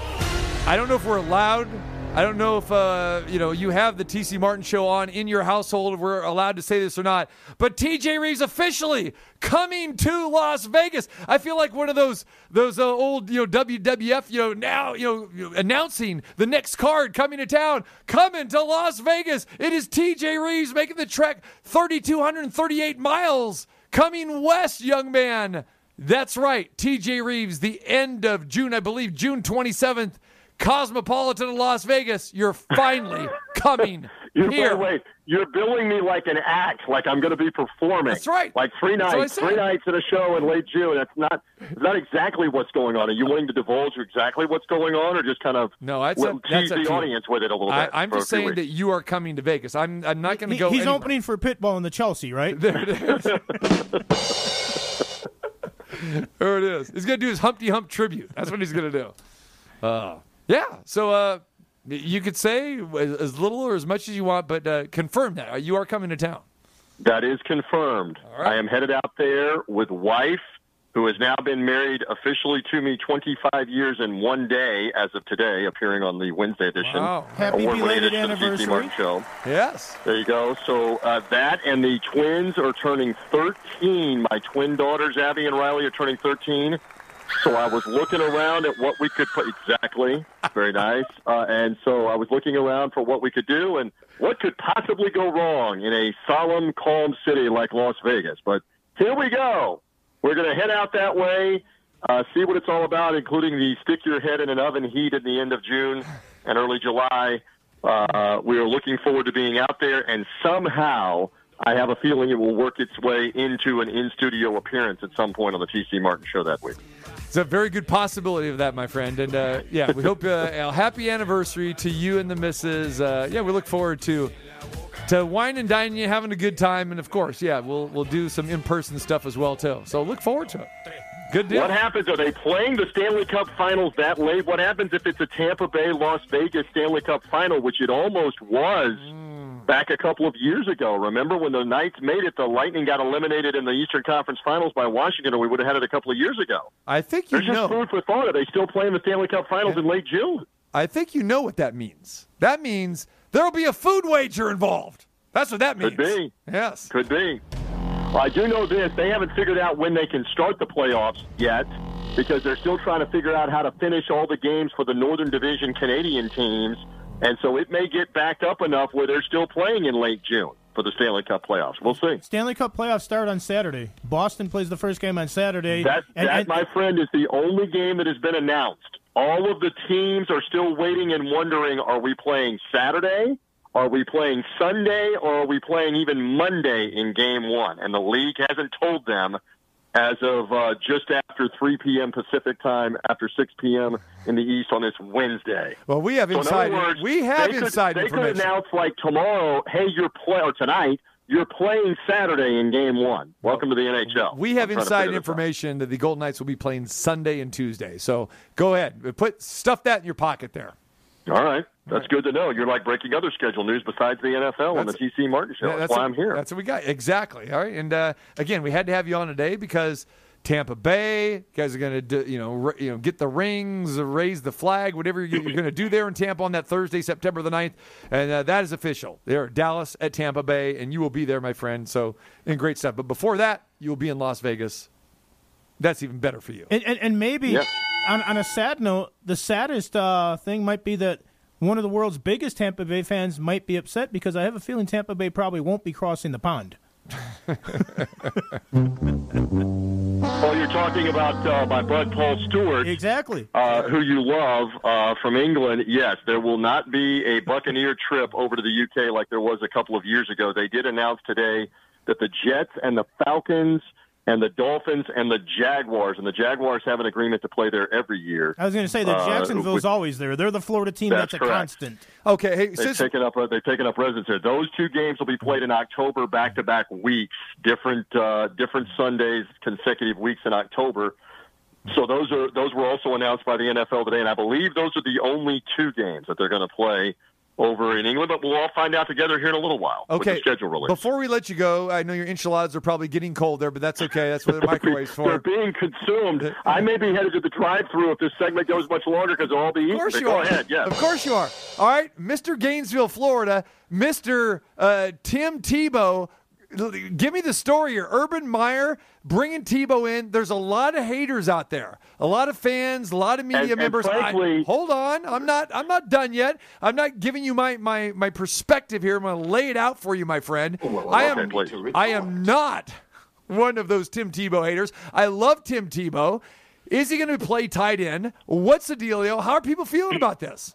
I don't know if we're allowed I don't know if uh, you know you have the TC Martin show on in your household. We're allowed to say this or not, but TJ Reeves officially coming to Las Vegas. I feel like one of those those uh, old you know WWF you know now you know announcing the next card coming to town, coming to Las Vegas. It is TJ Reeves making the trek 3,238 miles coming west, young man. That's right, TJ Reeves. The end of June, I believe, June 27th. Cosmopolitan of Las Vegas, you're finally coming You're, here. By the way, you're billing me like an act, like I'm going to be performing. That's right. Like three That's nights, three nights at a show in late June. That's not that's not exactly what's going on. Are you willing to divulge exactly what's going on, or just kind of No, that's well, up- that's tease the to audience with it a little I, bit? I'm just saying weeks? that you are coming to Vegas. I'm, I'm not going to He- go. he's anywhere. opening for Pitbull in the Chelsea, right? There it is. there it is. He's going to do his Humpty Hump tribute. That's what he's going to do. Uh, yeah. So uh, you could say as, as little or as much as you want, but uh, confirm that Uh, you are coming to town. That is confirmed. I am headed out there with wife, who has now been married officially to me 25 years and one day as of today, appearing on the Wednesday edition. Wow. Happy award-winning belated the anniversary. TC Show. Yes. There you go. So uh, that and the twins are turning 13. My twin daughters, Abby and Riley, are turning 13. So I was looking around at what we could put exactly. Very nice. Uh, and so I was looking around for what we could do and what could possibly go wrong in a solemn, calm city like Las Vegas. But here we go. We're going to head out that way, uh, see what it's all about, including the stick your head in an oven heat at the end of June and early July. Uh, we are looking forward to being out there, and somehow I have a feeling it will work its way into an in studio appearance at some point on the TC Martin show that week. It's a very good possibility of that, my friend. And uh, yeah, we hope uh, a happy anniversary to you and the missus. Uh, yeah, we look forward to to wine and dining you, having a good time, and of course, yeah, we'll we'll do some in person stuff as well too. So look forward to it. Good deal. What happens? Are they playing the Stanley Cup Finals that late? What happens if it's a Tampa Bay Las Vegas Stanley Cup Final, which it almost was back a couple of years ago? Remember when the Knights made it? The Lightning got eliminated in the Eastern Conference Finals by Washington, or we would have had it a couple of years ago. I think you There's just know. food for thought. Are they still playing the Stanley Cup Finals in late June? I think you know what that means. That means there will be a food wager involved. That's what that means. Could be. Yes. Could be. Well, I do know this. They haven't figured out when they can start the playoffs yet because they're still trying to figure out how to finish all the games for the Northern Division Canadian teams. And so it may get backed up enough where they're still playing in late June for the Stanley Cup playoffs. We'll see. Stanley Cup playoffs start on Saturday. Boston plays the first game on Saturday. That, and, that and- my friend, is the only game that has been announced. All of the teams are still waiting and wondering: Are we playing Saturday? Are we playing Sunday? Or are we playing even Monday in Game One? And the league hasn't told them as of uh, just after 3 p.m. Pacific time, after 6 p.m. in the East on this Wednesday. Well, we have So in inside. words, we have they could- inside They information. could announce like tomorrow, hey, you're play or tonight, you're playing Saturday in Game One. Welcome to the NHL. We have I'm trying to inside figure this out. information that the Golden Knights will be playing Sunday and Tuesday. So go ahead, put stuff that in your pocket there. All right, that's good to know. You're like breaking other schedule news besides the NFL on the TC Martin show. Yeah, that's, why what- I'm here. That's what we got. Exactly. All right. And uh, again, we had to have you on today because Tampa Bay you guys are going to, you know, r- you know, get the rings, raise the flag, whatever you're, you're going to do there in Tampa on that Thursday, September the 9th. And uh, that is official. There, Dallas at Tampa Bay, and you will be there, my friend. So, and great stuff. But before that, you will be in Las Vegas. That's even better for you. And, and, and maybe Yep. on, on a sad note, the saddest uh, thing might be that one of the world's biggest Tampa Bay fans might be upset because I have a feeling Tampa Bay probably won't be crossing the pond. Oh, you're talking about uh, my bud Paul Stewart. Exactly. Uh, who you love uh, from England. Yes, there will not be a Buccaneer trip over to the UK like there was a couple of years ago. They did announce today that the Jets and the Falcons and the Dolphins and the Jaguars, and the Jaguars have an agreement to play there every year. I was going to say that Uh, Jacksonville's with- always there. They're the Florida team That's that's, a correct. constant. Okay, hey, They've taken up uh, they've taken up residence there. Those two games will be played in October, back to back weeks, different uh, different Sundays, consecutive weeks in October. So those are those were also announced by the NFL today, and I believe those are the only two games that they're going to play over in England, but we'll all find out together here in a little while. with Okay. the schedule release. Before we let you go, I know your enchiladas are probably getting cold there, but that's okay. That's what the microwave's They're for. being consumed. I may be headed to the drive-through if this segment goes much longer because I'll be eating. Of course you go are. ahead. Of course you are. All right, Mr. Gainesville, Florida, Mr. Uh, Tim Tebow. Give me the story here. Urban Meyer bringing Tebow in. There's a lot of haters out there, a lot of fans, a lot of media And- and members. I- hold on, I'm not. I'm not done yet. I'm not giving you my my my perspective here. I'm going to lay it out for you, my friend. Oh, I am. I am not one of those Tim Tebow haters. I love Tim Tebow. Is he going to play tight end? What's the dealio? How are people feeling about this?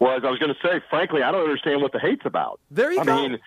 Well, as I was going to say, frankly, I don't understand what the hate's about. There you I go. mean,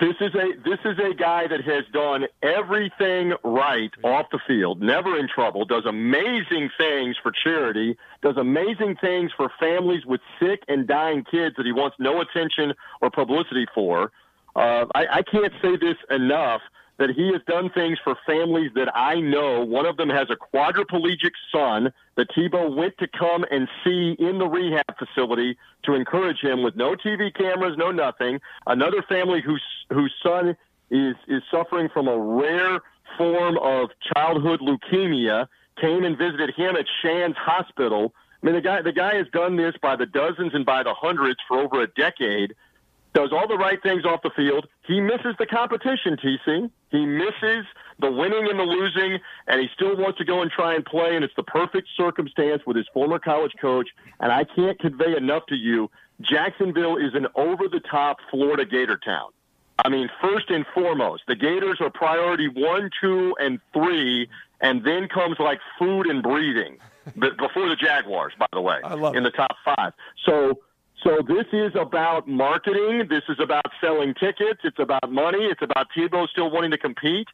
this is a this is a guy that has done everything right off the field, never in trouble, does amazing things for charity, does amazing things for families with sick and dying kids that he wants no attention or publicity for. Uh, I, I can't say this enough that he has done things for families that I know. One of them has a quadriplegic son that Tebow went to come and see in the rehab facility to encourage him with no TV cameras, no nothing. Another family whose whose son is is suffering from a rare form of childhood leukemia came and visited him at Shands Hospital. I mean, the guy the guy has done this by the dozens and by the hundreds for over a decade does all the right things off the field. He misses the competition, TC. He misses the winning and the losing, and he still wants to go and try and play, and it's the perfect circumstance with his former college coach. And I can't convey enough to you Jacksonville is an over the top Florida Gator town. I mean, first and foremost, the Gators are priority one, two, and three, and then comes like food and breathing before the Jaguars, by the way, in the top five. So, so this is about marketing. This is about selling tickets. It's about money. It's about Tebow still wanting to compete.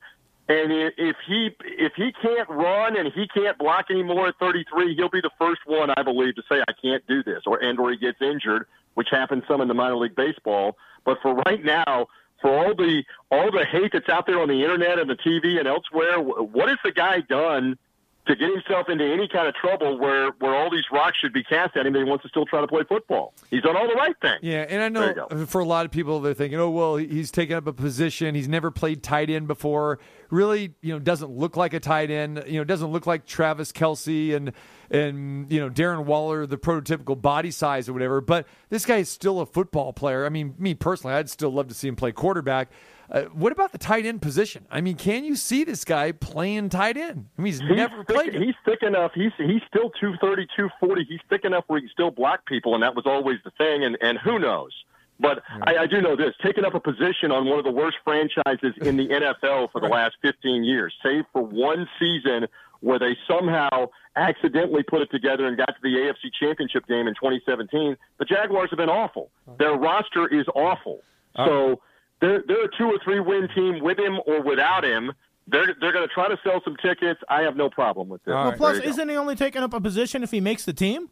And if he if he can't run and he can't block anymore at 33, he'll be the first one, I believe, to say I can't do this, or and or he gets injured, which happens some in the minor league baseball. But for right now, for all the all the hate that's out there on the internet and the TV and elsewhere, what has the guy done to get himself into any kind of trouble where where all these rocks should be cast at him and he wants to still try to play football? He's done all the right things. Yeah, and I know for a lot of people they're thinking, oh well, he's taken up a position. He's never played tight end before. Really, you know, doesn't look like a tight end. You know, doesn't look like Travis Kelce and and you know Darren Waller, the prototypical body size or whatever. But this guy is still a football player. I mean, me personally, I'd still love to see him play quarterback. Uh, what about the tight end position? I mean, can you see this guy playing tight end? I mean, he's, He's never thick, played. it. He's thick enough. He's he's still 230, 240. He's thick enough where he can still block people, and that was always the thing. And and who knows? But I, I do know this: taking up a position on one of the worst franchises in the NFL for the last 15 years, save for one season where they somehow accidentally put it together and got to the AFC Championship game in 2017. The Jaguars have been awful. Their roster is awful. So they're they're a two or three win team with him or without him. They're they're going to try to sell some tickets. I have no problem with this. well, There plus, isn't he only taking up a position if he makes the team?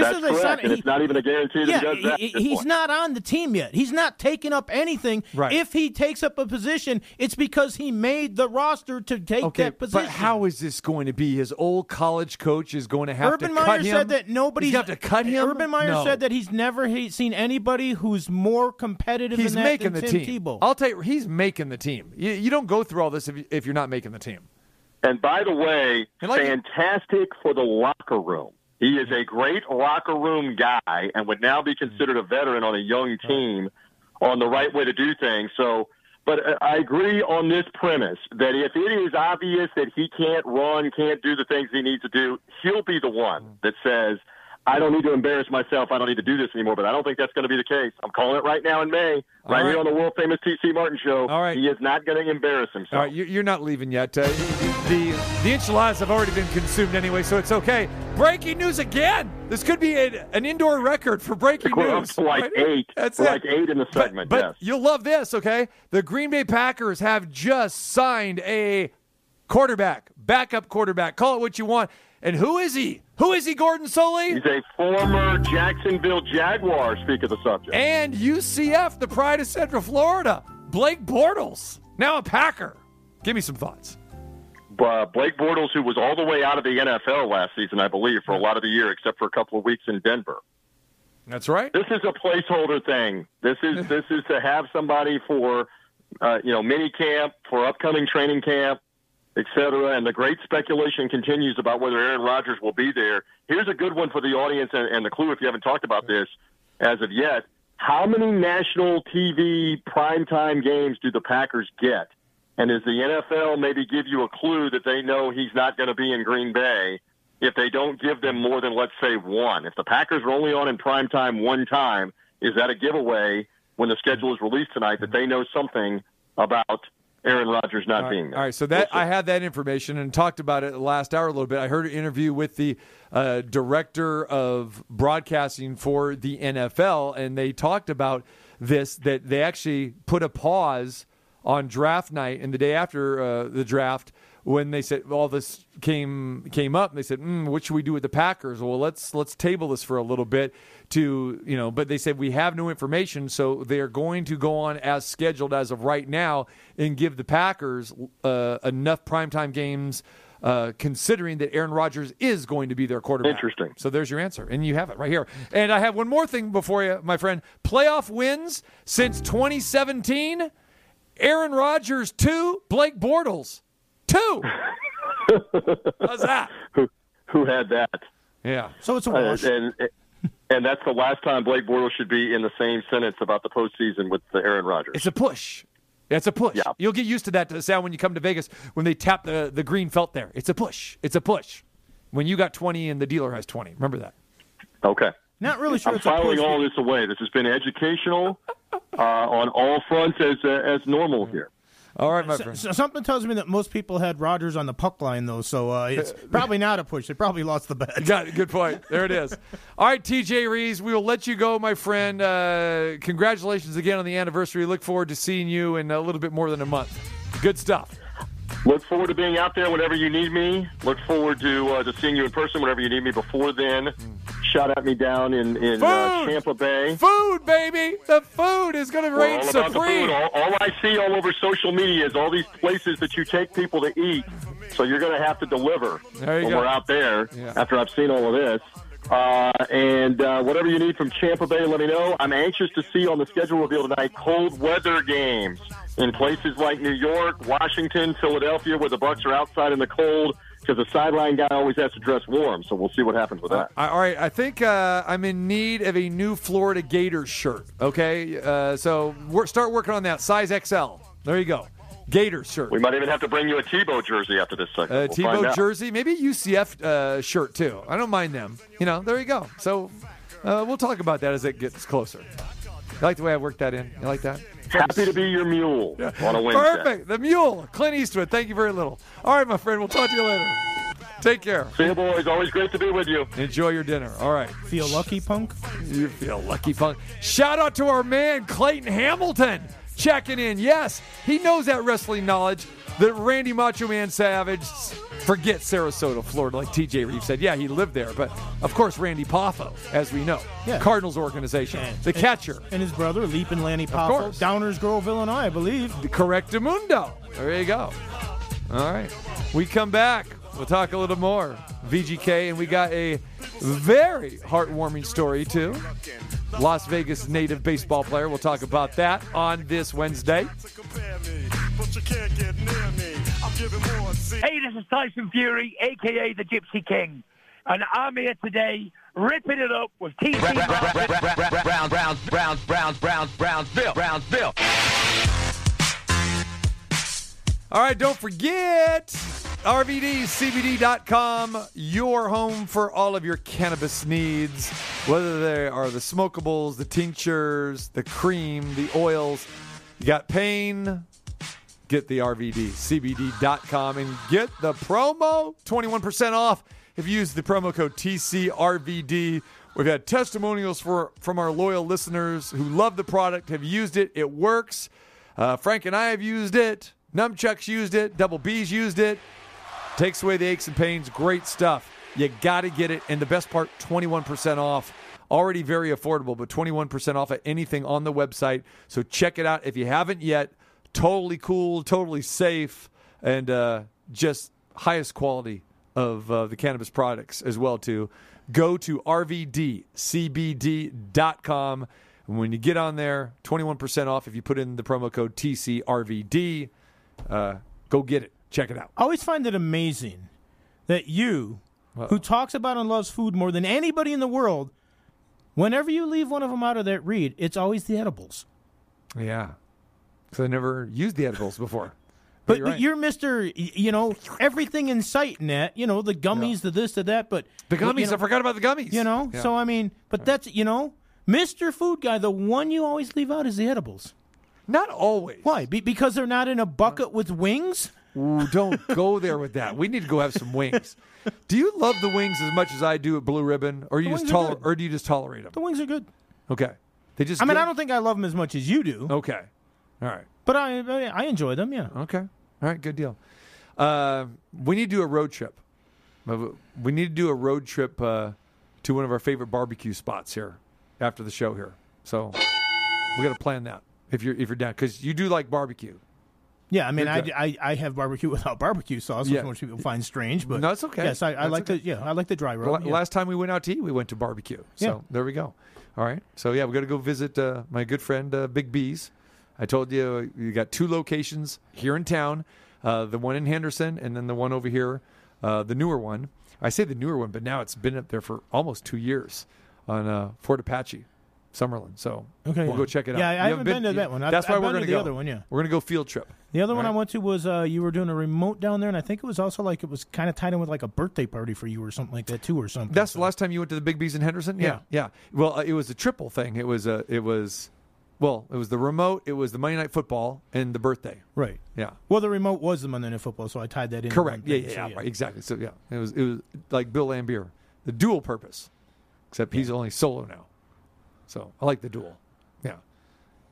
That's as they correct, sign- and it's not even a guarantee that yeah, he does that. he- he's point. not on the team yet. He's not taking up anything. Right. If he takes up a position, it's because he made the roster to take Okay, that position. but how is this going to be? His old college coach is going to have Urban to Meyer cut him. Urban Meyer said that nobody's He's gonna to cut him. Urban Meyer No. said that he's never seen anybody who's more competitive he's than that making than the Tim team. Tebow. I'll tell you, he's making the team. You, you don't go through all this if, you, if you're not making the team. And by the way, like- fantastic for the locker room. He is a great locker room guy and would now be considered a veteran on a young team on the right way to do things. So, but uh, I agree on this premise that if it is obvious that he can't run, can't do the things he needs to do, he'll be the one that says, I don't need to embarrass myself. I don't need to do this anymore. But I don't think that's going to be the case. I'm calling it right now in May, right, right. here on the world famous TC Martin show. All right. He is not going to embarrass himself. All right, you- you're not leaving yet. Uh, the the enchiladas have already been consumed anyway, so it's okay. Breaking news again. This could be a, an indoor record for breaking We're up news. to like Right? eight. That's We're it. like eight in the segment. But yes. you'll love this, okay? The Green Bay Packers have just signed a quarterback, backup quarterback. Call it what you want. And who is he? Who is he, Gordon Solie? He's a former Jacksonville Jaguar, speak of the subject. and UCF, the pride of Central Florida. Blake Bortles, now a Packer. Give me some thoughts. Uh, Blake Bortles, who was all the way out of the NFL last season, I believe, for a lot of the year, except for a couple of weeks in Denver. That's right. This is a placeholder thing. This is this is to have somebody for uh, you know mini camp for upcoming training camp, et cetera. And the great speculation continues about whether Aaron Rodgers will be there. Here's a good one for the audience and, and the clue if you haven't talked about this as of yet. How many national TV primetime games do the Packers get? And does the NFL maybe give you a clue that they know he's not going to be in Green Bay if they don't give them more than, let's say, one? If the Packers are only on in primetime one time, is that a giveaway when the schedule is released tonight that they know something about Aaron Rodgers not right, being there? All right, so that I had that information and talked about it last hour a little bit. I heard an interview with the uh, director of broadcasting for the NFL, and they talked about this that they actually put a pause on draft night and the day after uh, the draft when they said all this came came up and they said mm, what should we do with the packers well let's let's table this for a little bit to you know but they said we have no information so they're going to go on as scheduled as of right now and give the packers uh, enough primetime games uh, considering that Aaron Rodgers is going to be their quarterback. Interesting. So there's your answer, and you have it right here. And I have one more thing before you, my friend. Playoff wins since 2017. Aaron Rodgers two, Blake Bortles two. How's that? Who who had that? Yeah. So it's a Uh, wash. and and that's the last time Blake Bortles should be in the same sentence about the postseason with the Aaron Rodgers. It's a push. It's a push. Yeah. You'll get used to that sound when you come to Vegas when they tap the, the green felt there. It's a push. It's a push. When you got 20 and the dealer has 20. Remember that. Okay. Not really sure I'm it's filing all this away. This has been educational uh, on all fronts as uh, as normal here. All right, my So- friend. so something tells me that most people had Rogers on the puck line, though, so uh, it's probably not a push. They probably lost the bet. Got it. Good point. There it is. All right, TJ Rees, we will let you go, my friend. Uh, congratulations again on the anniversary. Look forward to seeing you in a little bit more than a month. Good stuff. Look forward to being out there whenever you need me. Look forward to uh, to seeing you in person whenever you need me. Before then, shout at me down in in uh! Tampa Bay. Food, baby. The food is going to reign all supreme. food. All, all I see all over social media is all these places that you take people to eat. So you're going to have to deliver when go. we're out there. Yeah. After I've seen all of this, uh, and uh, whatever you need from Tampa Bay, let me know. I'm anxious to see on the schedule reveal tonight cold weather games in places like New York, Washington, Philadelphia, where the Bucs are outside in the cold because the sideline guy always has to dress warm. So we'll see what happens with that. All right, I think uh, I'm in need of a new Florida Gators shirt. Okay, uh, so start working on that size XL. There you go, Gators shirt. We might even have to bring you a Tebow jersey after this segment. Uh, We'll Tebow jersey, maybe a UCF uh, shirt too. I don't mind them. You know, there you go. So uh, we'll talk about that as it gets closer. You like the way I worked that in? You like that? Happy to be your mule on a Wednesday. Perfect. The mule, Clint Eastwood. Thank you very little. All right, my friend. We'll talk to you later. Take care. See you, boys. Always great to be with you. Enjoy your dinner. All right. Feel lucky, punk? You feel lucky, punk. Shout out to our man Clayton Hamilton checking in. Yes, he knows that wrestling knowledge that Randy Macho Man Savage forget Sarasota, Florida, like TJ Reeves said. Yeah, he lived there, but of course Randy Poffo, as we know, Yeah. Cardinals organization, And- the catcher, And his brother, Leaping Lanny Poffo. Downers Grove, Illinois, I believe. the Correctamundo. There you go. All right, we come back. We'll talk a little more VGK, and we got a very heartwarming story too. Las Vegas native baseball player. We'll talk about that on this Wednesday. Hey, this is Tyson Fury, aka the Gypsy King, and I'm here today ripping it up with TC Browns, Browns, Browns, Browns, Browns, Brownsville, Brownsville. All right, don't forget RVDCBD.com, your home for all of your cannabis needs, whether they are the smokables, the tinctures, the cream, the oils. You got pain, get the RVDCBD.com and get the promo 21% off if you use the promo code TCRVD. We've had testimonials for, from our loyal listeners who love the product, have used it, it works. Uh, Frank and I have used it. Numchuck's used it. Double B's used it. Takes away the aches and pains. Great stuff. You got to get it. And the best part 21% off. Already very affordable, but 21% off at anything on the website. So check it out if you haven't yet. Totally cool, totally safe, and uh, just highest quality of uh, the cannabis products as well too. Go to rvdcbd.com. And when you get on there, 21% off if you put in the promo code TCRVD. Uh, go get it. Check it out. I always find it amazing that you, who talks about and loves food more than anybody in the world, whenever you leave one of them out of that read, it's always the edibles. Yeah. Because I never used the edibles before. But, you're but right. you're Mister, you know, everything in sight that, you know, the gummies, the this, the that. But The you gummies, know, I forgot about the gummies. You know, Yeah. so I mean, but that's you know, Mister Food Guy. The one you always leave out is the edibles. Not always. Why? Be- because they're not in a bucket with wings. Ooh, don't go there with that. We need to go have some wings. Do you love the wings as much as I do at Blue Ribbon, or you The just wings are toler- good. or do you just tolerate them? The wings are good. Okay, they just. I mean, good? I don't think I love them as much as you do. Okay, all right. But I, I I enjoy them. Yeah. Okay. All right. Good deal. Uh, we need to do a road trip. Uh, We need to do a road trip uh, to one of our favorite barbecue spots here after the show here. So we got to plan that if you're if you're down because you do like barbecue. Yeah, I mean, I. I, I have barbecue without barbecue sauce, Yeah. which most people find strange. But No, it's okay. Yes, I, I like okay. the yeah, I like the dry rub. yeah. Last time we went out to eat, we went to barbecue. So Yeah. there we go. All right. So yeah, we got to go visit uh, my good friend uh, Big B's. I told you uh, you got two locations here in town. Uh, the one in Henderson, and then the one over here, uh, the newer one. I say the newer one, but now it's been up there for almost two years on uh, Fort Apache, Summerlin. So Okay, we'll yeah. go check it out. Yeah, I You haven't been to that one. I've- That's why I've we're going to going the go. other one, yeah. we're going to go field trip. The other one I went to was uh, you were doing a remote down there, and I think it was also like it was kind of tied in with like a birthday party for you or something like that too, or something. That's the last time you went to the Big Bees in Henderson. Yeah, yeah. Well, uh, it was a triple thing. It was a. It was, well, it was the remote. It was the Monday Night Football and the birthday. right. Yeah. Well, the remote was the Monday Night Football, so I tied that in. Correct. Yeah, thing, yeah, so yeah, Right. Exactly. So yeah, it was. It was like Bill Laimbeer, the dual purpose, except he's only solo now. So I like the dual. Yeah.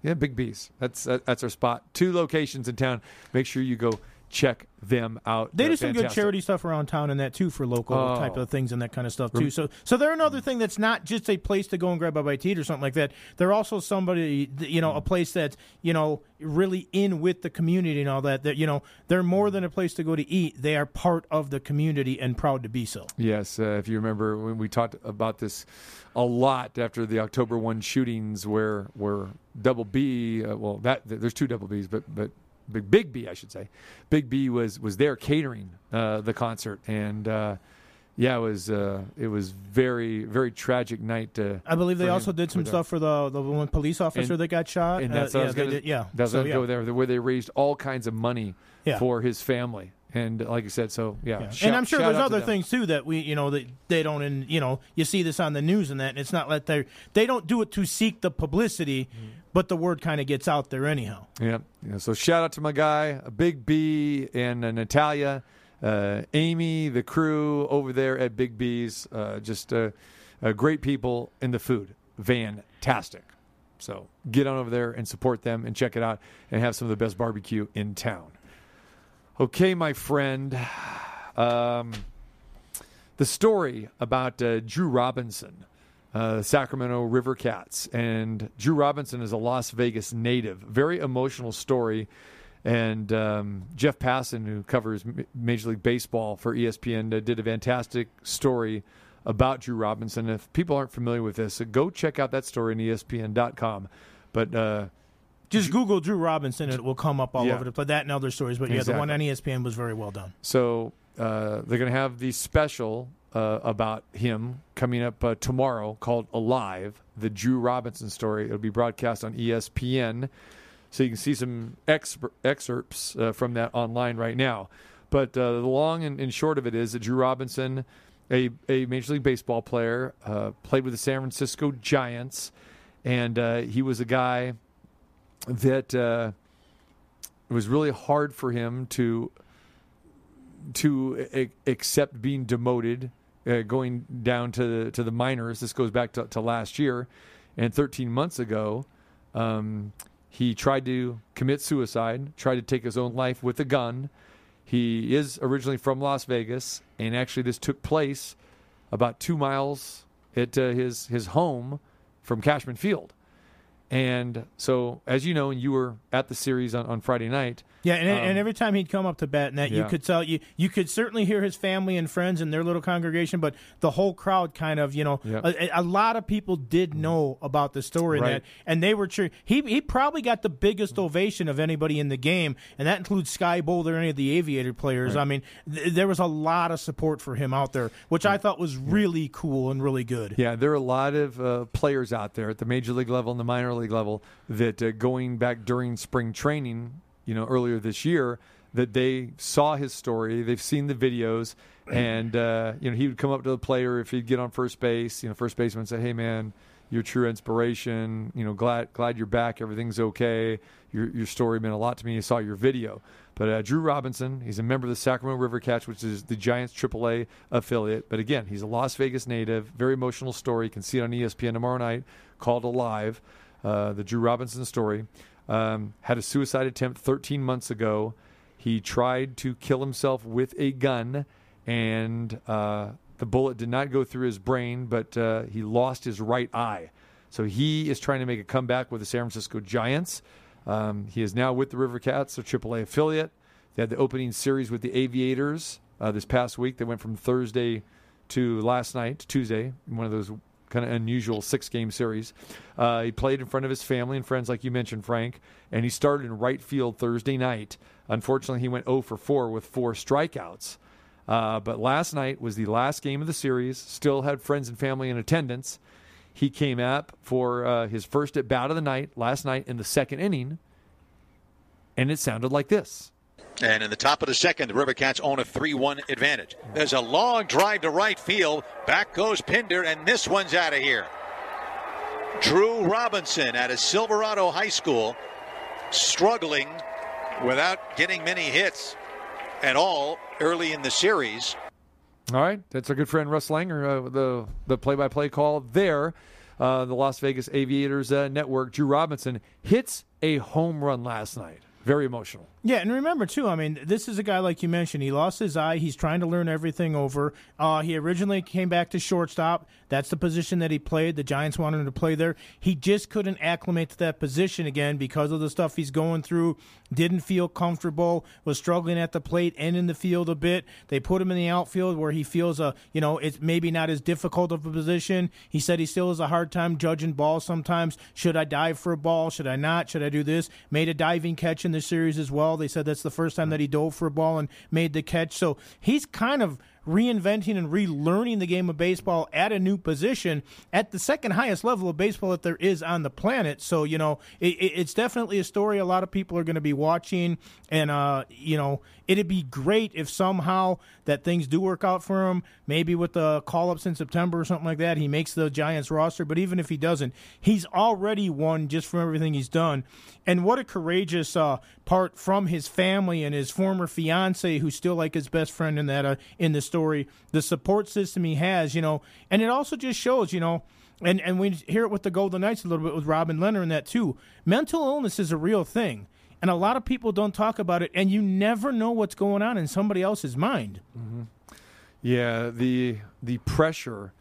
Yeah, Big B's. That's that's our spot. Two locations in town. Make sure you go check them out. They They're do some good charity stuff around town and that too for local Oh. type of things and that kind of stuff too. So, so they're another thing that's not just a place to go and grab a bite to eat or something like that. They're also somebody, you know, a place that's you know really in with the community and all that. That you know, they're more than a place to go to eat. They are part of the community and proud to be so. Yes, uh, if you remember when we talked about this a lot after the October one shootings, where where Double B, uh, well, that there's two Double Bs, but but Big Big B, I should say, Big B was was there catering uh, the concert, and uh, yeah, it was uh, it was very very tragic night. Uh, I believe they also did some uh, stuff for the the one police officer and- that got shot. and Uh, that's I yeah, was gonna, did- yeah. That's So, yeah. go there, where they raised all kinds of money Yeah. for his family, and like I said, so yeah, Yeah. shout- and I'm sure there's out to other things too that we, you know, that they don't, and you know, you see this on the news and that, and it's not like they they don't do it to seek the publicity, Mm-hmm. But the word kind of gets out there anyhow. Yeah. yeah. So shout out to my guy, Big B, and uh, Natalia, uh, Amy, the crew over there at Big B's. Uh, just uh, uh, great people in the food. Fantastic. So get on over there and support them and check it out and have some of the best barbecue in town. Okay, my friend. Um, the story about uh, Drew Robinson, uh, Sacramento River Cats, and Drew Robinson is a Las Vegas native. Very emotional story. And um, Jeff Passan, who covers Major League Baseball for ESPN, uh, did a fantastic story about Drew Robinson. If people aren't familiar with this, uh, go check out that story on ESPN.com. But uh, Just Google Drew Robinson, and it will come up all Yeah. over the place. That and other stories, but yeah, the one on ESPN was very well done. So uh, they're going to have the special uh, about him coming up uh, tomorrow called Alive, the Drew Robinson story. It'll be broadcast on ESPN. So you can see some ex- excerpts uh, from that online right now. But uh, the long and, and short of it is that Drew Robinson, a, a Major League Baseball player, uh, played with the San Francisco Giants, and uh, he was a guy that it was really hard for him to to accept being demoted, uh, going down to the, to the minors. This goes back to, to last year, and 13 months ago, um, he tried to commit suicide, tried to take his own life with a gun. He is originally from Las Vegas, and actually, this took place about two miles at uh, his his home from Cashman Field. And so, as you know, and you were at the series on, on Friday night, Yeah, and, Um, and every time he'd come up to bat, and that you could tell you you could certainly hear his family and friends and their little congregation, but the whole crowd kind of you know Yeah. a, a lot of people did know about the story and Right. that, and they were cheering. He he probably got the biggest ovation of anybody in the game, and that includes Sky Boulder, any of the Aviator players. Right. I mean, th- there was a lot of support for him out there, which I thought was really cool and really good. Yeah, there are a lot of uh, players out there at the major league level and the minor league level that uh, going back during spring training, you know, earlier this year, that they saw his story, they've seen the videos, and uh, you know he would come up to the player if he'd get on first base, you know, first baseman would say, "Hey, man." You're true inspiration. You know, glad glad you're back. Everything's okay. Your your story meant a lot to me. I saw your video. But uh, Drew Robinson, he's a member of the Sacramento River Cats, which is the Giants AAA affiliate. But again, he's a Las Vegas native. Very emotional story. You can see it on ESPN tomorrow night, called Alive, uh, the Drew Robinson story. Um, had a suicide attempt 13 months ago. He tried to kill himself with a gun, and uh, the bullet did not go through his brain, but uh, he lost his right eye. So he is trying to make a comeback with the San Francisco Giants. Um, he is now with the River Cats, their AAA affiliate. They had the opening series with the Aviators uh, this past week. They went from Thursday to last night, Tuesday, one of those kind of unusual six game series. Uh, he played in front of his family and friends, like you mentioned, Frank, and he started in right field Thursday night. Unfortunately, he went 0 for 4 with four strikeouts. Uh, but last night was the last game of the series. Still had friends and family in attendance. He came up for uh, his first at bat of the night last night in the second inning, and it sounded like this. And in the top of the second, the River Cats own a 3 1 advantage. There's a long drive to right field. Back goes Pinder, and this one's out of here. Drew Robinson out of Silverado High School, struggling without getting many hits at all early in the series. All right, that's our good friend Russ Langer, uh, the the play-by-play call there. Uh, the Las Vegas Aviators uh, network. Drew Robinson hits a home run last night. Very emotional. Yeah, and remember too. I mean, this is a guy like you mentioned. He lost his eye. He's trying to learn everything over. Uh, he originally came back to shortstop. That's the position that he played. The Giants wanted him to play there. He just couldn't acclimate to that position again because of the stuff he's going through. Didn't feel comfortable. Was struggling at the plate and in the field a bit. They put him in the outfield where he feels a you know it's maybe not as difficult of a position. He said he still has a hard time judging balls sometimes. Should I dive for a ball? Should I not? Should I do this? Made a diving catch in the series as well. They said that's the first time that he dove for a ball and made the catch. So he's kind of reinventing and relearning the game of baseball at a new position at the second highest level of baseball that there is on the planet. So, you know, it, it- it's definitely a story a lot of people are going to be watching. And, uh, you know, it'd be great if somehow that things do work out for him. Maybe with the call ups in September or something like that, he makes the Giants roster. But even if he doesn't, he's already won just from everything he's done. And what a courageous uh, part from his family and his former fiance, who's still like his best friend in that uh, in the story. The support system he has, you know, and it also just shows, you know, and and we hear it with the Golden Knights a little bit with Robin Lehner and that too. Mental illness is a real thing, and a lot of people don't talk about it, and you never know what's going on in somebody else's mind. Mm-hmm. Yeah, the the pressure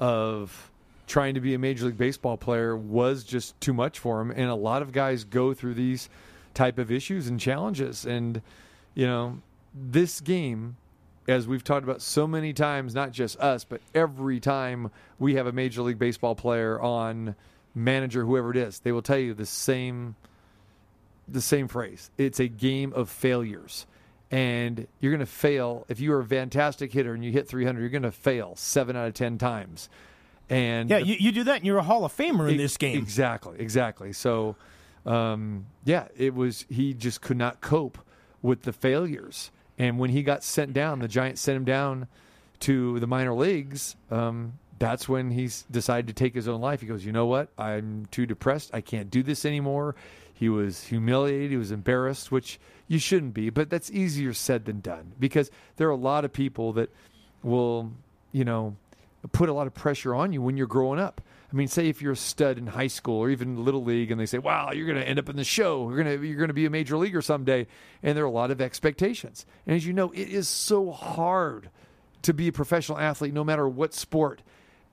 of trying to be a major league baseball player was just too much for him, and a lot of guys go through these type of issues and challenges. And you know, this game, as we've talked about so many times, not just us, but every time we have a major league baseball player on, manager, whoever it is, they will tell you the same the same phrase. It's a game of failures. And you're going to fail. If you are a fantastic hitter and you hit 300, you're going to fail seven out of 10 times. And Yeah, you, you do that, and you're a Hall of Famer in this game. Exactly, exactly. So, um, yeah, it was, he just could not cope with the failures. And when he got sent down, the Giants sent him down to the minor leagues. Um, that's when he decided to take his own life. He goes, you know what? I'm too depressed. I can't do this anymore. He was humiliated. He was embarrassed, which you shouldn't be, but that's easier said than done because there are a lot of people that will, you know, put a lot of pressure on you when you're growing up. I mean, say if you're a stud in high school or even little league, and they say, "Wow, you're going to end up in the show. You're going to you're going to be a major leaguer someday," and there are a lot of expectations. And as you know, it is so hard to be a professional athlete, no matter what sport.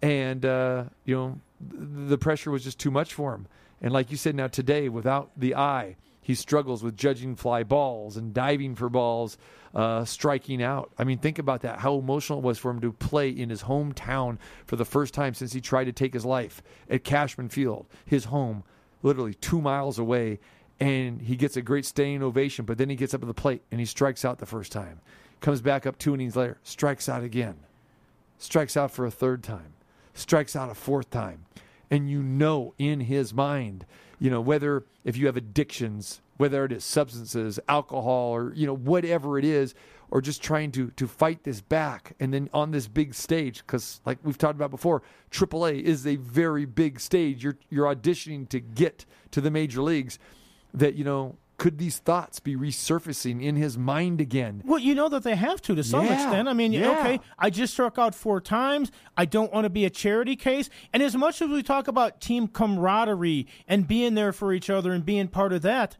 And uh, you know, the pressure was just too much for him. And like you said, now today, without the eye, he struggles with judging fly balls and diving for balls, uh, striking out. I mean, think about that. How emotional it was for him to play in his hometown for the first time since he tried to take his life at Cashman Field, his home, literally two miles away. And he gets a great standing ovation, but then he gets up to the plate and he strikes out the first time. Comes back up two innings later, strikes out again, strikes out for a third time, strikes out a fourth time. And you know in his mind, you know, whether if you have addictions, whether it is substances, alcohol, or, you know, whatever it is, or just trying to to fight this back and then on this big stage because like we've talked about before AAA is a very big stage. You're you're auditioning to get to the major leagues that you know could these thoughts be resurfacing in his mind again Well, you know that they have to to some Yeah, extent. I mean, yeah. okay, I just struck out four times. I don't want to be a charity case. And as much as we talk about team camaraderie and being there for each other and being part of that,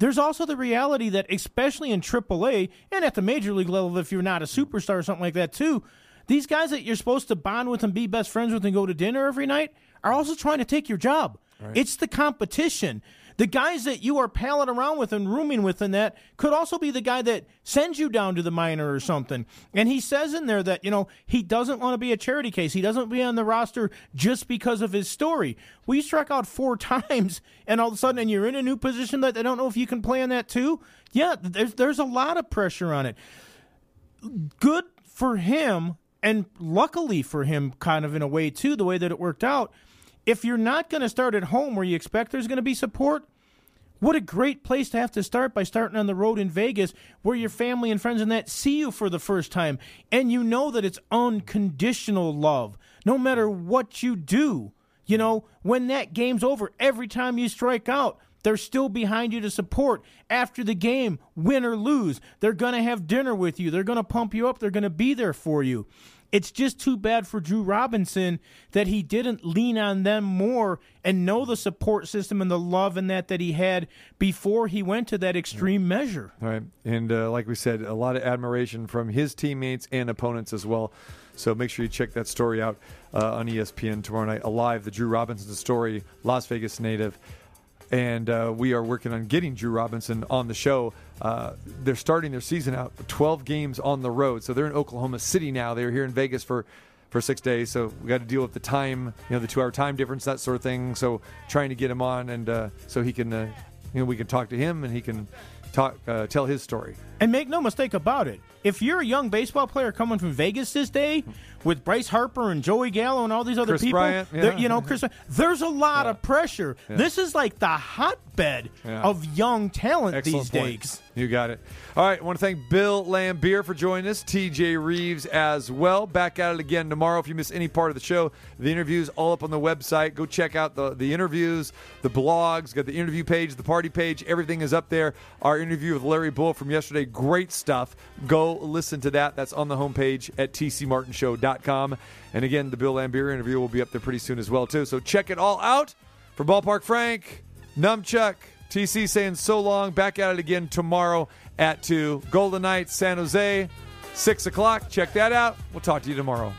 there's also the reality that, especially in AAA and at the major league level, if you're not a superstar or something like that, too, these guys that you're supposed to bond with and be best friends with and go to dinner every night are also trying to take your job. It's the competition. The guys that you are palling around with and rooming with and that could also be the guy that sends you down to the minor or something. And he says in there that, you know, he doesn't want to be a charity case. He doesn't be on the roster just because of his story. Well, you struck out four times and all of a sudden and you're in a new position that they don't know if you can play on that too. Yeah, there's there's a lot of pressure on it. Good for him and luckily for him kind of in a way too the way that it worked out if you're not going to start at home where you expect there's going to be support what a great place to have to start by starting on the road in Vegas where your family and friends and that see you for the first time and you know that it's unconditional love no matter what you do you know when that game's over every time you strike out they're still behind you to support after the game, win or lose. They're going to have dinner with you. They're going to pump you up. They're going to be there for you. It's just too bad for Drew Robinson that he didn't lean on them more and know the support system and the love and that that he had before he went to that extreme measure. All right. And uh, like we said, a lot of admiration from his teammates and opponents as well. So make sure you check that story out uh, on ESPN tomorrow night. Alive, the Drew Robinson story, Las Vegas native. And uh, we are working on getting Drew Robinson on the show. Uh, they're starting their season out 12 games on the road. So they're in Oklahoma City now. They're here in Vegas for for six days. So we got to deal with the time, you know, the two hour time difference, that sort of thing. So trying to get him on and uh, so he can, uh, you know, we can talk to him and he can talk, uh, tell his story. And make no mistake about it, if you're a young baseball player coming from Vegas this day with Bryce Harper and Joey Gallo and all these other Kris people, Bryant, yeah. you know, Chris, there's a lot of pressure. Yeah. This is like the hotbed Yeah. of young talent Excellent these point. days. You got it. All right. I want to thank Bill Laimbeer for joining us, TJ Reeves as well. Back at it again tomorrow. If you miss any part of the show, the interviews all up on the website. Go check out the, the interviews, the blogs, got the interview page, the party page. Everything is up there. Our interview with Larry Bull from yesterday, great stuff. Listen to that. That's on the homepage at tcmartinshow.com. And again, the Bill Laimbeer interview will be up there pretty soon as well, too. So check it all out. For Ballpark Frank, Numchuck, TC saying so long. Back at it again tomorrow at 2. Golden Knights, San Jose, 6 o'clock. Check that out. We'll talk to you tomorrow.